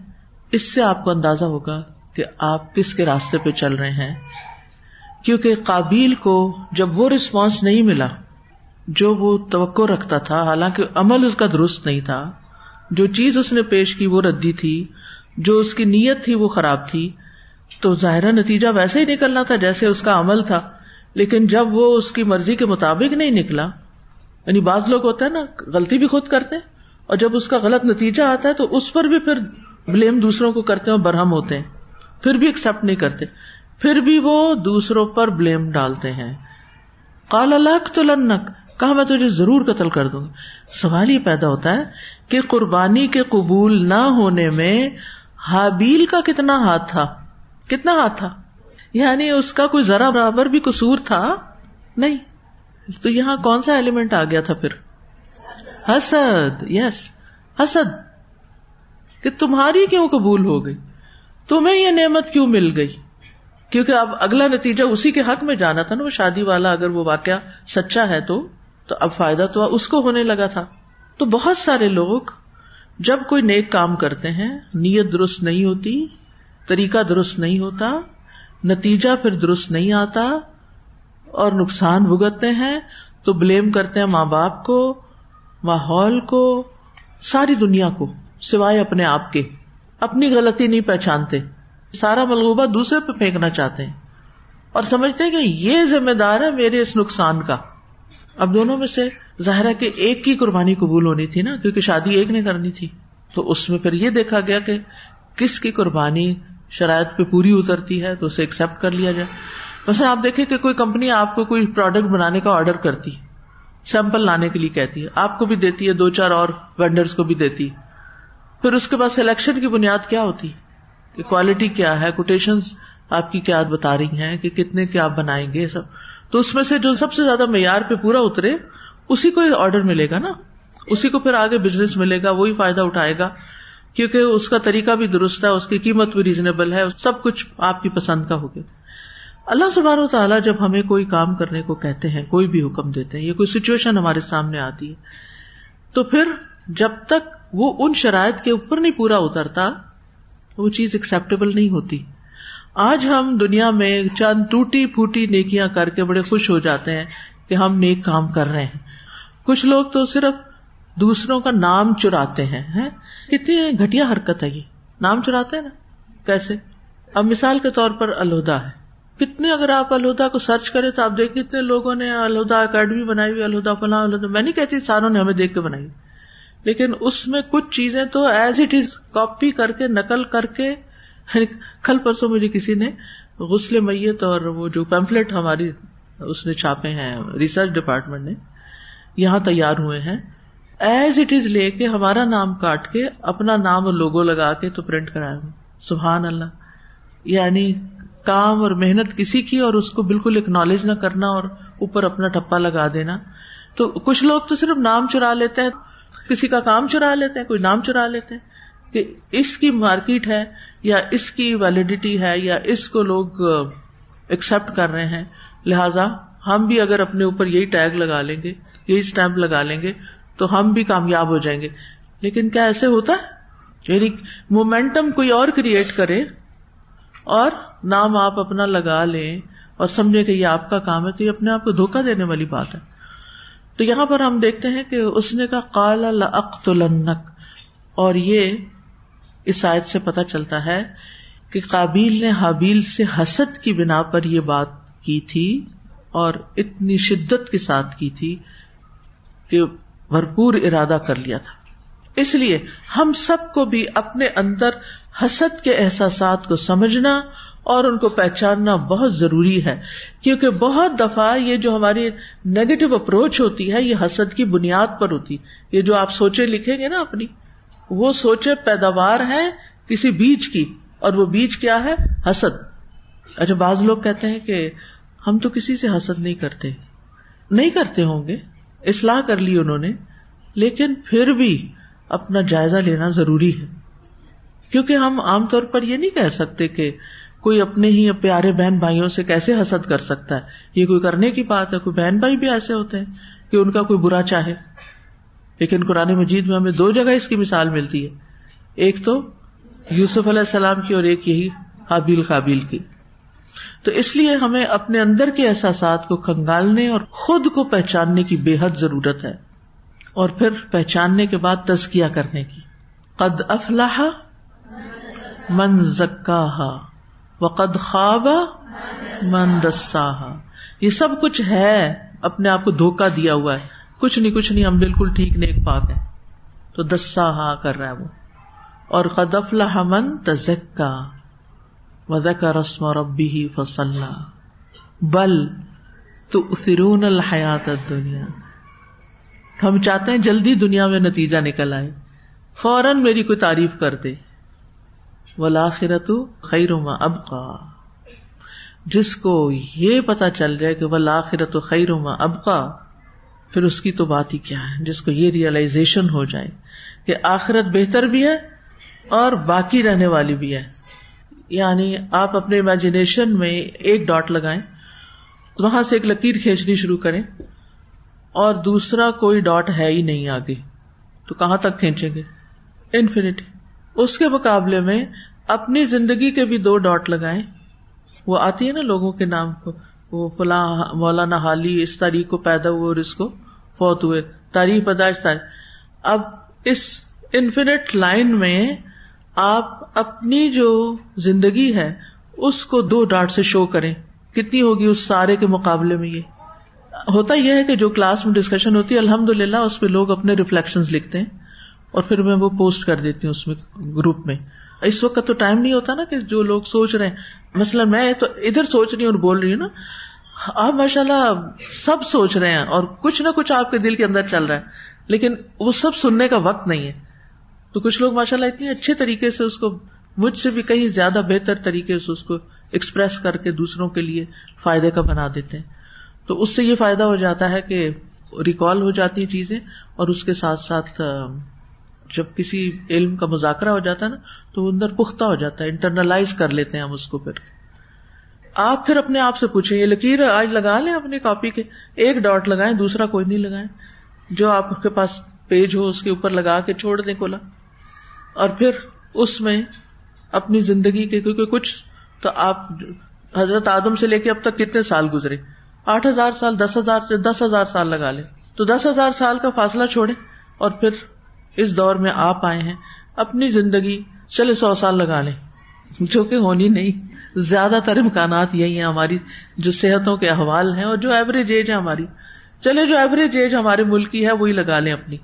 اس سے آپ کو اندازہ ہوگا کہ آپ کس کے راستے پہ چل رہے ہیں۔ کیونکہ قابل کو جب وہ رسپانس نہیں ملا، جو وہ توقع رکھتا تھا، حالانکہ عمل اس کا درست نہیں تھا جو چیز اس نے پیش کی وہ ردی تھی، جو اس کی نیت تھی وہ خراب تھی۔ تو ظاہرہ نتیجہ ویسے ہی نکلنا تھا جیسے اس کا عمل تھا، لیکن جب وہ اس کی مرضی کے مطابق نہیں نکلا یعنی بعض لوگ ہوتا ہے نا، غلطی بھی خود کرتے ہیں، اور جب اس کا غلط نتیجہ آتا ہے تو اس پر بھی پھر بلیم دوسروں کو کرتے ہیں اور برہم ہوتے ہیں۔ پھر بھی ایکسپٹ نہیں کرتے۔ پھر بھی وہ دوسروں پر بلیم ڈالتے ہیں۔ کال الگ تو لنک کہا میں تجھے ضرور قتل کر دوں گا۔ سوال یہ پیدا ہوتا ہے کہ قربانی کے قبول نہ ہونے میں حابیل کا کتنا ہاتھ تھا؟ کتنا ہاتھ تھا؟ یعنی اس کا کوئی ذرا برابر بھی قصور تھا؟ نہیں. تو یہاں کون سا ایلیمنٹ آ گیا تھا پھر؟ حسد. یس حسد. کہ تمہاری کیوں قبول ہو گئی؟ تمہیں یہ نعمت کیوں مل گئی؟ کیونکہ اب اگلا نتیجہ اسی کے حق میں جانا تھا نا، وہ شادی والا اگر وہ واقعہ سچا ہے تو تو اب فائدہ تو اس کو ہونے لگا تھا۔ تو بہت سارے لوگ جب کوئی نیک کام کرتے ہیں، نیت درست نہیں ہوتی، طریقہ درست نہیں ہوتا، نتیجہ پھر درست نہیں آتا اور نقصان بھگتتے ہیں، تو بلیم کرتے ہیں ماں باپ کو، ماحول کو، ساری دنیا کو، سوائے اپنے آپ کے۔ اپنی غلطی نہیں پہچانتے۔ سارا ملغوبہ دوسرے پہ پھینکنا چاہتے ہیں۔ اور سمجھتے ہیں کہ یہ ذمہ دار ہے میرے اس نقصان کا۔ اب دونوں میں سے ظاہر ہے کہ ایک کی قربانی قبول ہونی تھی نا، کیونکہ شادی ایک نے کرنی تھی۔ تو اس میں پھر یہ دیکھا گیا کہ کس کی قربانی شرائط پہ پوری اترتی ہے تو اسے ایکسپٹ کر لیا جائے۔ مثلاً آپ دیکھیں کہ کوئی کمپنی آپ کو کوئی پروڈکٹ بنانے کا آرڈر کرتی سیمپل لانے کے لیے کہتی ہے۔ آپ کو بھی دیتی ہے، دو چار اور وینڈرس کو بھی دیتی پھر اس کے بعد سلیکشن کی بنیاد کیا ہوتی کہ کوالٹی کیا ہے کوٹیشن آپ کی کیا بتا رہی ہیں کہ کتنے کے آپ بنائیں گے سب۔ تو اس میں سے جو سب سے زیادہ معیار پہ پورا اترے، اسی کو آرڈر ملے گا نا۔ اسی کو پھر آگے بزنس ملے گا، وہی فائدہ اٹھائے گا۔ کیونکہ اس کا طریقہ بھی درست ہے، اس کی قیمت بھی ریزنیبل ہے، سب کچھ آپ کی پسند کا ہوگا اللہ سبحانہ و تعالیٰ جب ہمیں کوئی کام کرنے کو کہتے ہیں، کوئی بھی حکم دیتے ہیں، یا کوئی سچویشن ہمارے سامنے آتی ہے، تو پھر جب تک وہ ان شرائط کے اوپر نہیں پورا اترتا، وہ چیز ایکسپٹیبل نہیں ہوتی۔ آج ہم دنیا میں چند ٹوٹی پھوٹی نیکیاں کر کے بڑے خوش ہو جاتے ہیں کہ ہم نیک کام کر رہے ہیں۔ کچھ لوگ تو صرف دوسروں کا نام چراتے ہیں کتنی گٹیا حرکت ہے یہ۔ نام چراتے ہیں نا؟ کیسے؟ اب مثال کے طور پر الہدا ہے۔ کتنے اگر آپ الہدا کو سرچ کریں تو آپ دیکھ کتنے لوگوں نے الہدا اکیڈمی بنائی ہوئی، الہدا فلاں، الہدا۔ میں نہیں کہتی ساروں نے ہمیں دیکھ کے بنائی۔ لیکن اس میں کچھ چیزیں تو ایز اٹ از کاپی کر کے، نقل کر کے کل پرسوں مجھے کسی نے غسل میت اور وہ جو پیمفلٹ ہماری اس نے چھاپے ہیں ریسرچ ڈپارٹمنٹ نے، یہاں تیار ہوئے ہیں۔ ایز اٹ از لے کے ہمارا نام کاٹ کے اپنا نام اور لوگو لگا کے تو پرنٹ کرائے سبحان اللہ۔ یعنی کام اور محنت کسی کی اور اس کو بالکل اکنالج نہ کرنا اور اوپر اپنا ٹپا لگا دینا۔ تو کچھ لوگ تو صرف نام چرا لیتے ہیں، کسی کا کام چرا لیتے ہیں، کوئی نام چرا لیتے ہیں۔ کہ اس کی مارکیٹ ہے یا اس کی ویلڈیٹی ہے یا اس کو لوگ ایکسپٹ کر رہے ہیں، لہذا ہم بھی اگر اپنے اوپر یہی ٹیگ لگا لیں گے، یہی اسٹمپ لگا لیں گے، تو ہم بھی کامیاب ہو جائیں گے۔ لیکن کیا ایسے ہوتا ہے؟ یعنی مومینٹم کوئی اور کریٹ کرے اور نام آپ اپنا لگا لیں اور سمجھے کہ یہ آپ کا کام ہے، تو یہ اپنے آپ کو دھوکا دینے والی بات ہے۔ تو یہاں پر ہم دیکھتے ہیں کہ اس نے کہا کالا لنک اور یہ اس آیت سے پتا چلتا ہے کہ قابیل نے حابیل سے حسد کی بنا پر یہ بات کی تھی اور اتنی شدت کے ساتھ کی تھی کہ بھرپور ارادہ کر لیا تھا۔ اس لیے ہم سب کو بھی اپنے اندر حسد کے احساسات کو سمجھنا اور ان کو پہچاننا بہت ضروری ہے، کیونکہ بہت دفعہ یہ جو ہماری نیگیٹو اپروچ ہوتی ہے، یہ حسد کی بنیاد پر ہوتی یہ جو آپ سوچے لکھیں گے نا اپنی۔ وہ سوچے پیداوار ہے کسی بیج کی اور وہ بیج کیا ہے؟ حسد۔ اچھا بعض لوگ کہتے ہیں کہ ہم تو کسی سے حسد نہیں کرتے۔ نہیں کرتے ہوں گے۔ اصلاح کر لی انہوں نے۔ لیکن پھر بھی اپنا جائزہ لینا ضروری ہے۔ کیونکہ ہم عام طور پر یہ نہیں کہہ سکتے کہ کوئی اپنے ہی پیارے بہن بھائیوں سے کیسے حسد کر سکتا ہے۔ یہ کوئی کرنے کی بات ہے۔ کوئی بہن بھائی بھی ایسے ہوتے ہیں کہ ان کا کوئی برا چاہے۔ لیکن قرآن مجید میں ہمیں دو جگہ اس کی مثال ملتی ہے۔ ایک تو یوسف علیہ السلام کی اور ایک یہی حابیل قابیل کی۔ تو اس لیے ہمیں اپنے اندر کے احساسات کو کنگالنے اور خود کو پہچاننے کی بے حد ضرورت ہے۔ اور پھر پہچاننے کے بعد تزکیا کرنے کی۔ قد افلاح من زکا وقد خواب من دسا یہ سب کچھ ہے، اپنے آپ کو دھوکا دیا ہوا ہے۔ کچھ نہیں کچھ نہیں، ہم بالکل ٹھیک نیک پاک ہے تو دسا ہا کر رہا ہے وہ۔ اور قدف من تزکا وزک رسم اور ابی ہی فسلنا بل تو فرون الحیات دنیا ہم چاہتے ہیں جلدی دنیا میں نتیجہ نکل آئے۔ فوراً میری کوئی تعریف کر دے۔ ولاخرت خیر اب کا جس کو یہ پتا چل جائے کہ ولاخرت خیر اب کا پھر اس کی تو بات ہی کیا ہے؟ جس کو یہ ریئلائزیشن ہو جائے کہ آخرت بہتر بھی ہے اور باقی رہنے والی بھی ہے۔ یعنی آپ اپنے امیجنیشن میں ایک ڈاٹ لگائیں، وہاں سے ایک لکیر کھینچنی شروع کریں اور دوسرا کوئی ڈاٹ ہے ہی نہیں آگے۔ تو کہاں تک کھینچیں گے؟ انفینٹی اس کے مقابلے میں اپنی زندگی کے بھی دو ڈاٹ لگائیں۔ وہ آتی ہے نا لوگوں کے نام کو۔ وہ فلاں مولانا حالی اس تاریخ کو پیدا ہوئے اور اس کو فوت ہوئے۔ تاریخ پیدائش تاریخ۔ اب اس انفینٹ لائن میں آپ اپنی جو زندگی ہے، اس کو دو ڈاٹ سے شو کریں۔ کتنی ہوگی اس سارے کے مقابلے میں یہ؟ ہوتا یہ ہے کہ جو کلاس میں ڈسکشن ہوتی ہے الحمد للہ اس پہ لوگ اپنے ریفلیکشن لکھتے ہیں اور پھر میں وہ پوسٹ کر دیتی ہوں اس میں گروپ میں۔ اس وقت تو ٹائم نہیں ہوتا نا کہ جو لوگ سوچ رہے ہیں مثلاً میں تو ادھر سوچ رہی ہوں اور بول رہی ہوں نا، آپ ماشاء اللہ سب سوچ رہے ہیں اور کچھ نہ کچھ آپ کے دل کے اندر چل رہا ہے، لیکن وہ سب سننے کا وقت نہیں ہے۔ تو کچھ لوگ ماشاء اللہ اتنی اچھے طریقے سے اس کو، مجھ سے بھی کہیں زیادہ بہتر طریقے سے اس کو ایکسپریس کر کے دوسروں کے لیے فائدے کا بنا دیتے ہیں۔ تو اس سے یہ فائدہ ہو جاتا ہے کہ ریکال ہو جاتی ہیں چیزیں اور اس کے ساتھ ساتھ جب کسی علم کا مذاکرہ ہو جاتا ہے نا، تو وہ اندر پختہ ہو جاتا ہے انٹرنلائز کر لیتے ہیں ہم اس کو پھر۔ آپ پھر اپنے آپ سے پوچھیں، یہ لکیر آج لگا لیں اپنی کاپی کے؟ ایک ڈاٹ لگائیں، دوسرا کوئی نہیں لگائیں۔ جو آپ کے پاس پیج ہو، اس کے اوپر لگا کے چھوڑ دیں کھلا اور پھر اس میں اپنی زندگی کے، کیونکہ کچھ تو آپ حضرت آدم سے لے کے اب تک کتنے سال گزرے؟ آٹھ ہزار سال، دس ہزار سے دس ہزار سال لگا لیں۔ تو دس ہزار سال کا فاصلہ چھوڑے اور پھر اس دور میں آپ آئے ہیں، اپنی زندگی چلے سو سال لگا لیں۔ جو کہ ہونی نہیں۔ زیادہ تر امکانات یہی ہیں ہماری، جو صحتوں کے احوال ہیں اور جو ایوریج ایج ہے ہماری۔ چلے، جو ایوریج ایج ہمارے ملک کی ہے، وہی لگا لیں اپنی۔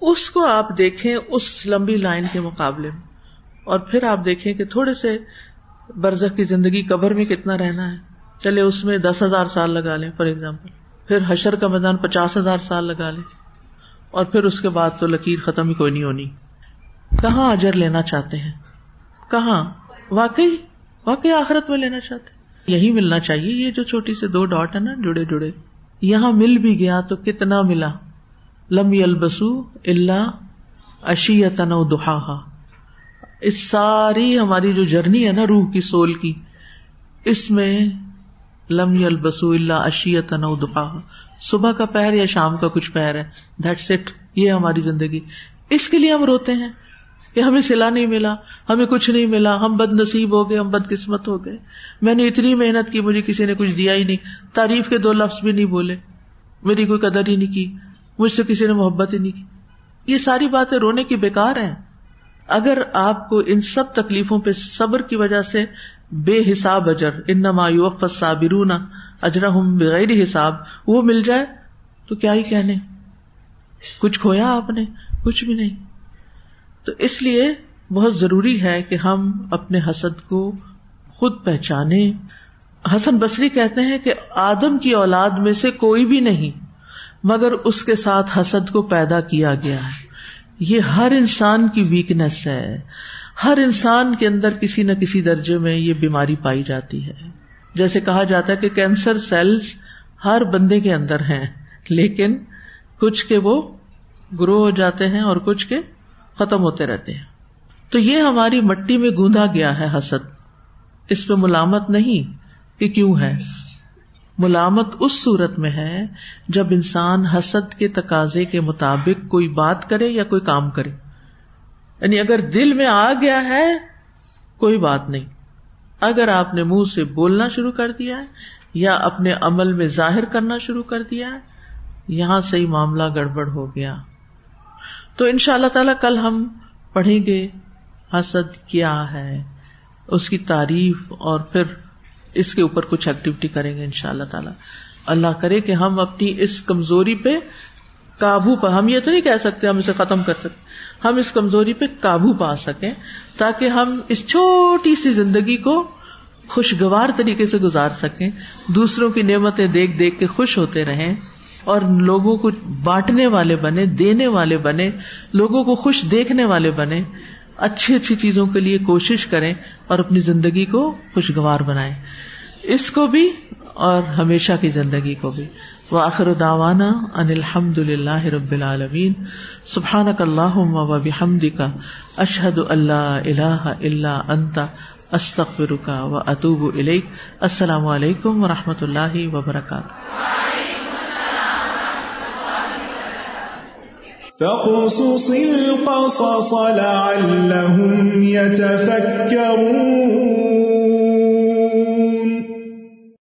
اس کو آپ دیکھیں اس لمبی لائن کے مقابلے میں۔ اور پھر آپ دیکھیں کہ تھوڑے سے برزخ کی زندگی قبر میں کتنا رہنا ہے۔ چلے، اس میں دس ہزار سال لگا لیں فار ایگزامپل پھر حشر کا میدان پچاس ہزار سال لگا لیں۔ اور پھر اس کے بعد تو لکیر ختم ہی کوئی نہیں ہونی۔ کہاں اجر لینا چاہتے ہیں؟ کہاں؟ واقعی؟ واقعی آخرت میں لینا چاہتے یہی ملنا چاہیے۔ یہ جو چھوٹی سے دو ڈاٹ ہے نا، جڑے جڑے، یہاں مل بھی گیا تو کتنا ملا؟ لمبی البسو اللہ اشیتن دہا اس ساری ہماری جو جرنی ہے نا، روح کی، سول کی، اس میں لم البسو اللہ اشیت نو دفاع صبح کا پہر یا شام کا کچھ پہر ہے۔ دیٹس اٹ یہ ہماری زندگی۔ اس کے لیے ہم روتے ہیں کہ ہمیں سلا نہیں ملا، ہمیں کچھ نہیں ملا، ہم بد نصیب ہو گئے، ہم بد قسمت ہو گئے۔ میں نے اتنی محنت کی، مجھے کسی نے کچھ دیا ہی نہیں۔ تعریف کے دو لفظ بھی نہیں بولے۔ میری کوئی قدر ہی نہیں کی، مجھ سے کسی نے محبت ہی نہیں کی۔ یہ ساری باتیں رونے کی بیکار ہیں۔ اگر آپ کو ان سب تکلیفوں پہ صبر کی وجہ سے بے حساب اجر ان مایوف صابرون اجرا ہوں بغیر حساب، وہ مل جائے تو کیا ہی کہنے؟ کچھ کھویا آپ نے؟ کچھ بھی نہیں۔ تو اس لیے بہت ضروری ہے کہ ہم اپنے حسد کو خود پہچانے حسن بصری کہتے ہیں کہ آدم کی اولاد میں سے کوئی بھی نہیں، مگر اس کے ساتھ حسد کو پیدا کیا گیا ہے۔ یہ ہر انسان کی ویکنیس ہے۔ ہر انسان کے اندر کسی نہ کسی درجے میں یہ بیماری پائی جاتی ہے۔ جیسے کہا جاتا ہے کہ کینسر سیلس ہر بندے کے اندر ہیں، لیکن کچھ کے وہ گرو ہو جاتے ہیں اور کچھ کے ختم ہوتے رہتے ہیں۔ تو یہ ہماری مٹی میں گوندا گیا ہے حسد۔ اس پہ ملامت نہیں کہ کیوں ہے۔ ملامت اس صورت میں ہے جب انسان حسد کے تقاضے کے مطابق کوئی بات کرے یا کوئی کام کرے۔ یعنی اگر دل میں آ گیا ہے، کوئی بات نہیں۔ اگر آپ نے منہ سے بولنا شروع کر دیا ہے یا اپنے عمل میں ظاہر کرنا شروع کر دیا ہے، یہاں سے ہی معاملہ گڑبڑ ہو گیا۔ تو ان شاء اللہ تعالی کل ہم پڑھیں گے حسد کیا ہے، اس کی تعریف اور پھر اس کے اوپر کچھ ایکٹیویٹی کریں گے ان شاء اللہ تعالیٰ۔ اللہ کرے کہ ہم اپنی اس کمزوری پہ قابو پا، ہم یہ تو نہیں کہہ سکتے ہم اسے ختم کر سکتے۔ ہم اس کمزوری پہ قابو پا سکیں تاکہ ہم اس چھوٹی سی زندگی کو خوشگوار طریقے سے گزار سکیں، دوسروں کی نعمتیں دیکھ دیکھ کے خوش ہوتے رہیں اور لوگوں کو بانٹنے والے بنے دینے والے بنے لوگوں کو خوش دیکھنے والے بنے اچھی اچھی چیزوں کے لیے کوشش کریں اور اپنی زندگی کو خوشگوار بنائیں۔ اس کو بھی اور ہمیشہ کی زندگی کو بھی۔ وہ آخر داوانا ان الحمد للہ رب العالمین۔ سبحان اللہ و بحمد کا اشحد اللہ اللہ اللہ انتا استخر کا و اطوب علیک السلام علیکم و رحمۃ اللہ وبرکاتہ۔ فاقصص القصص لعلهم يتفكرون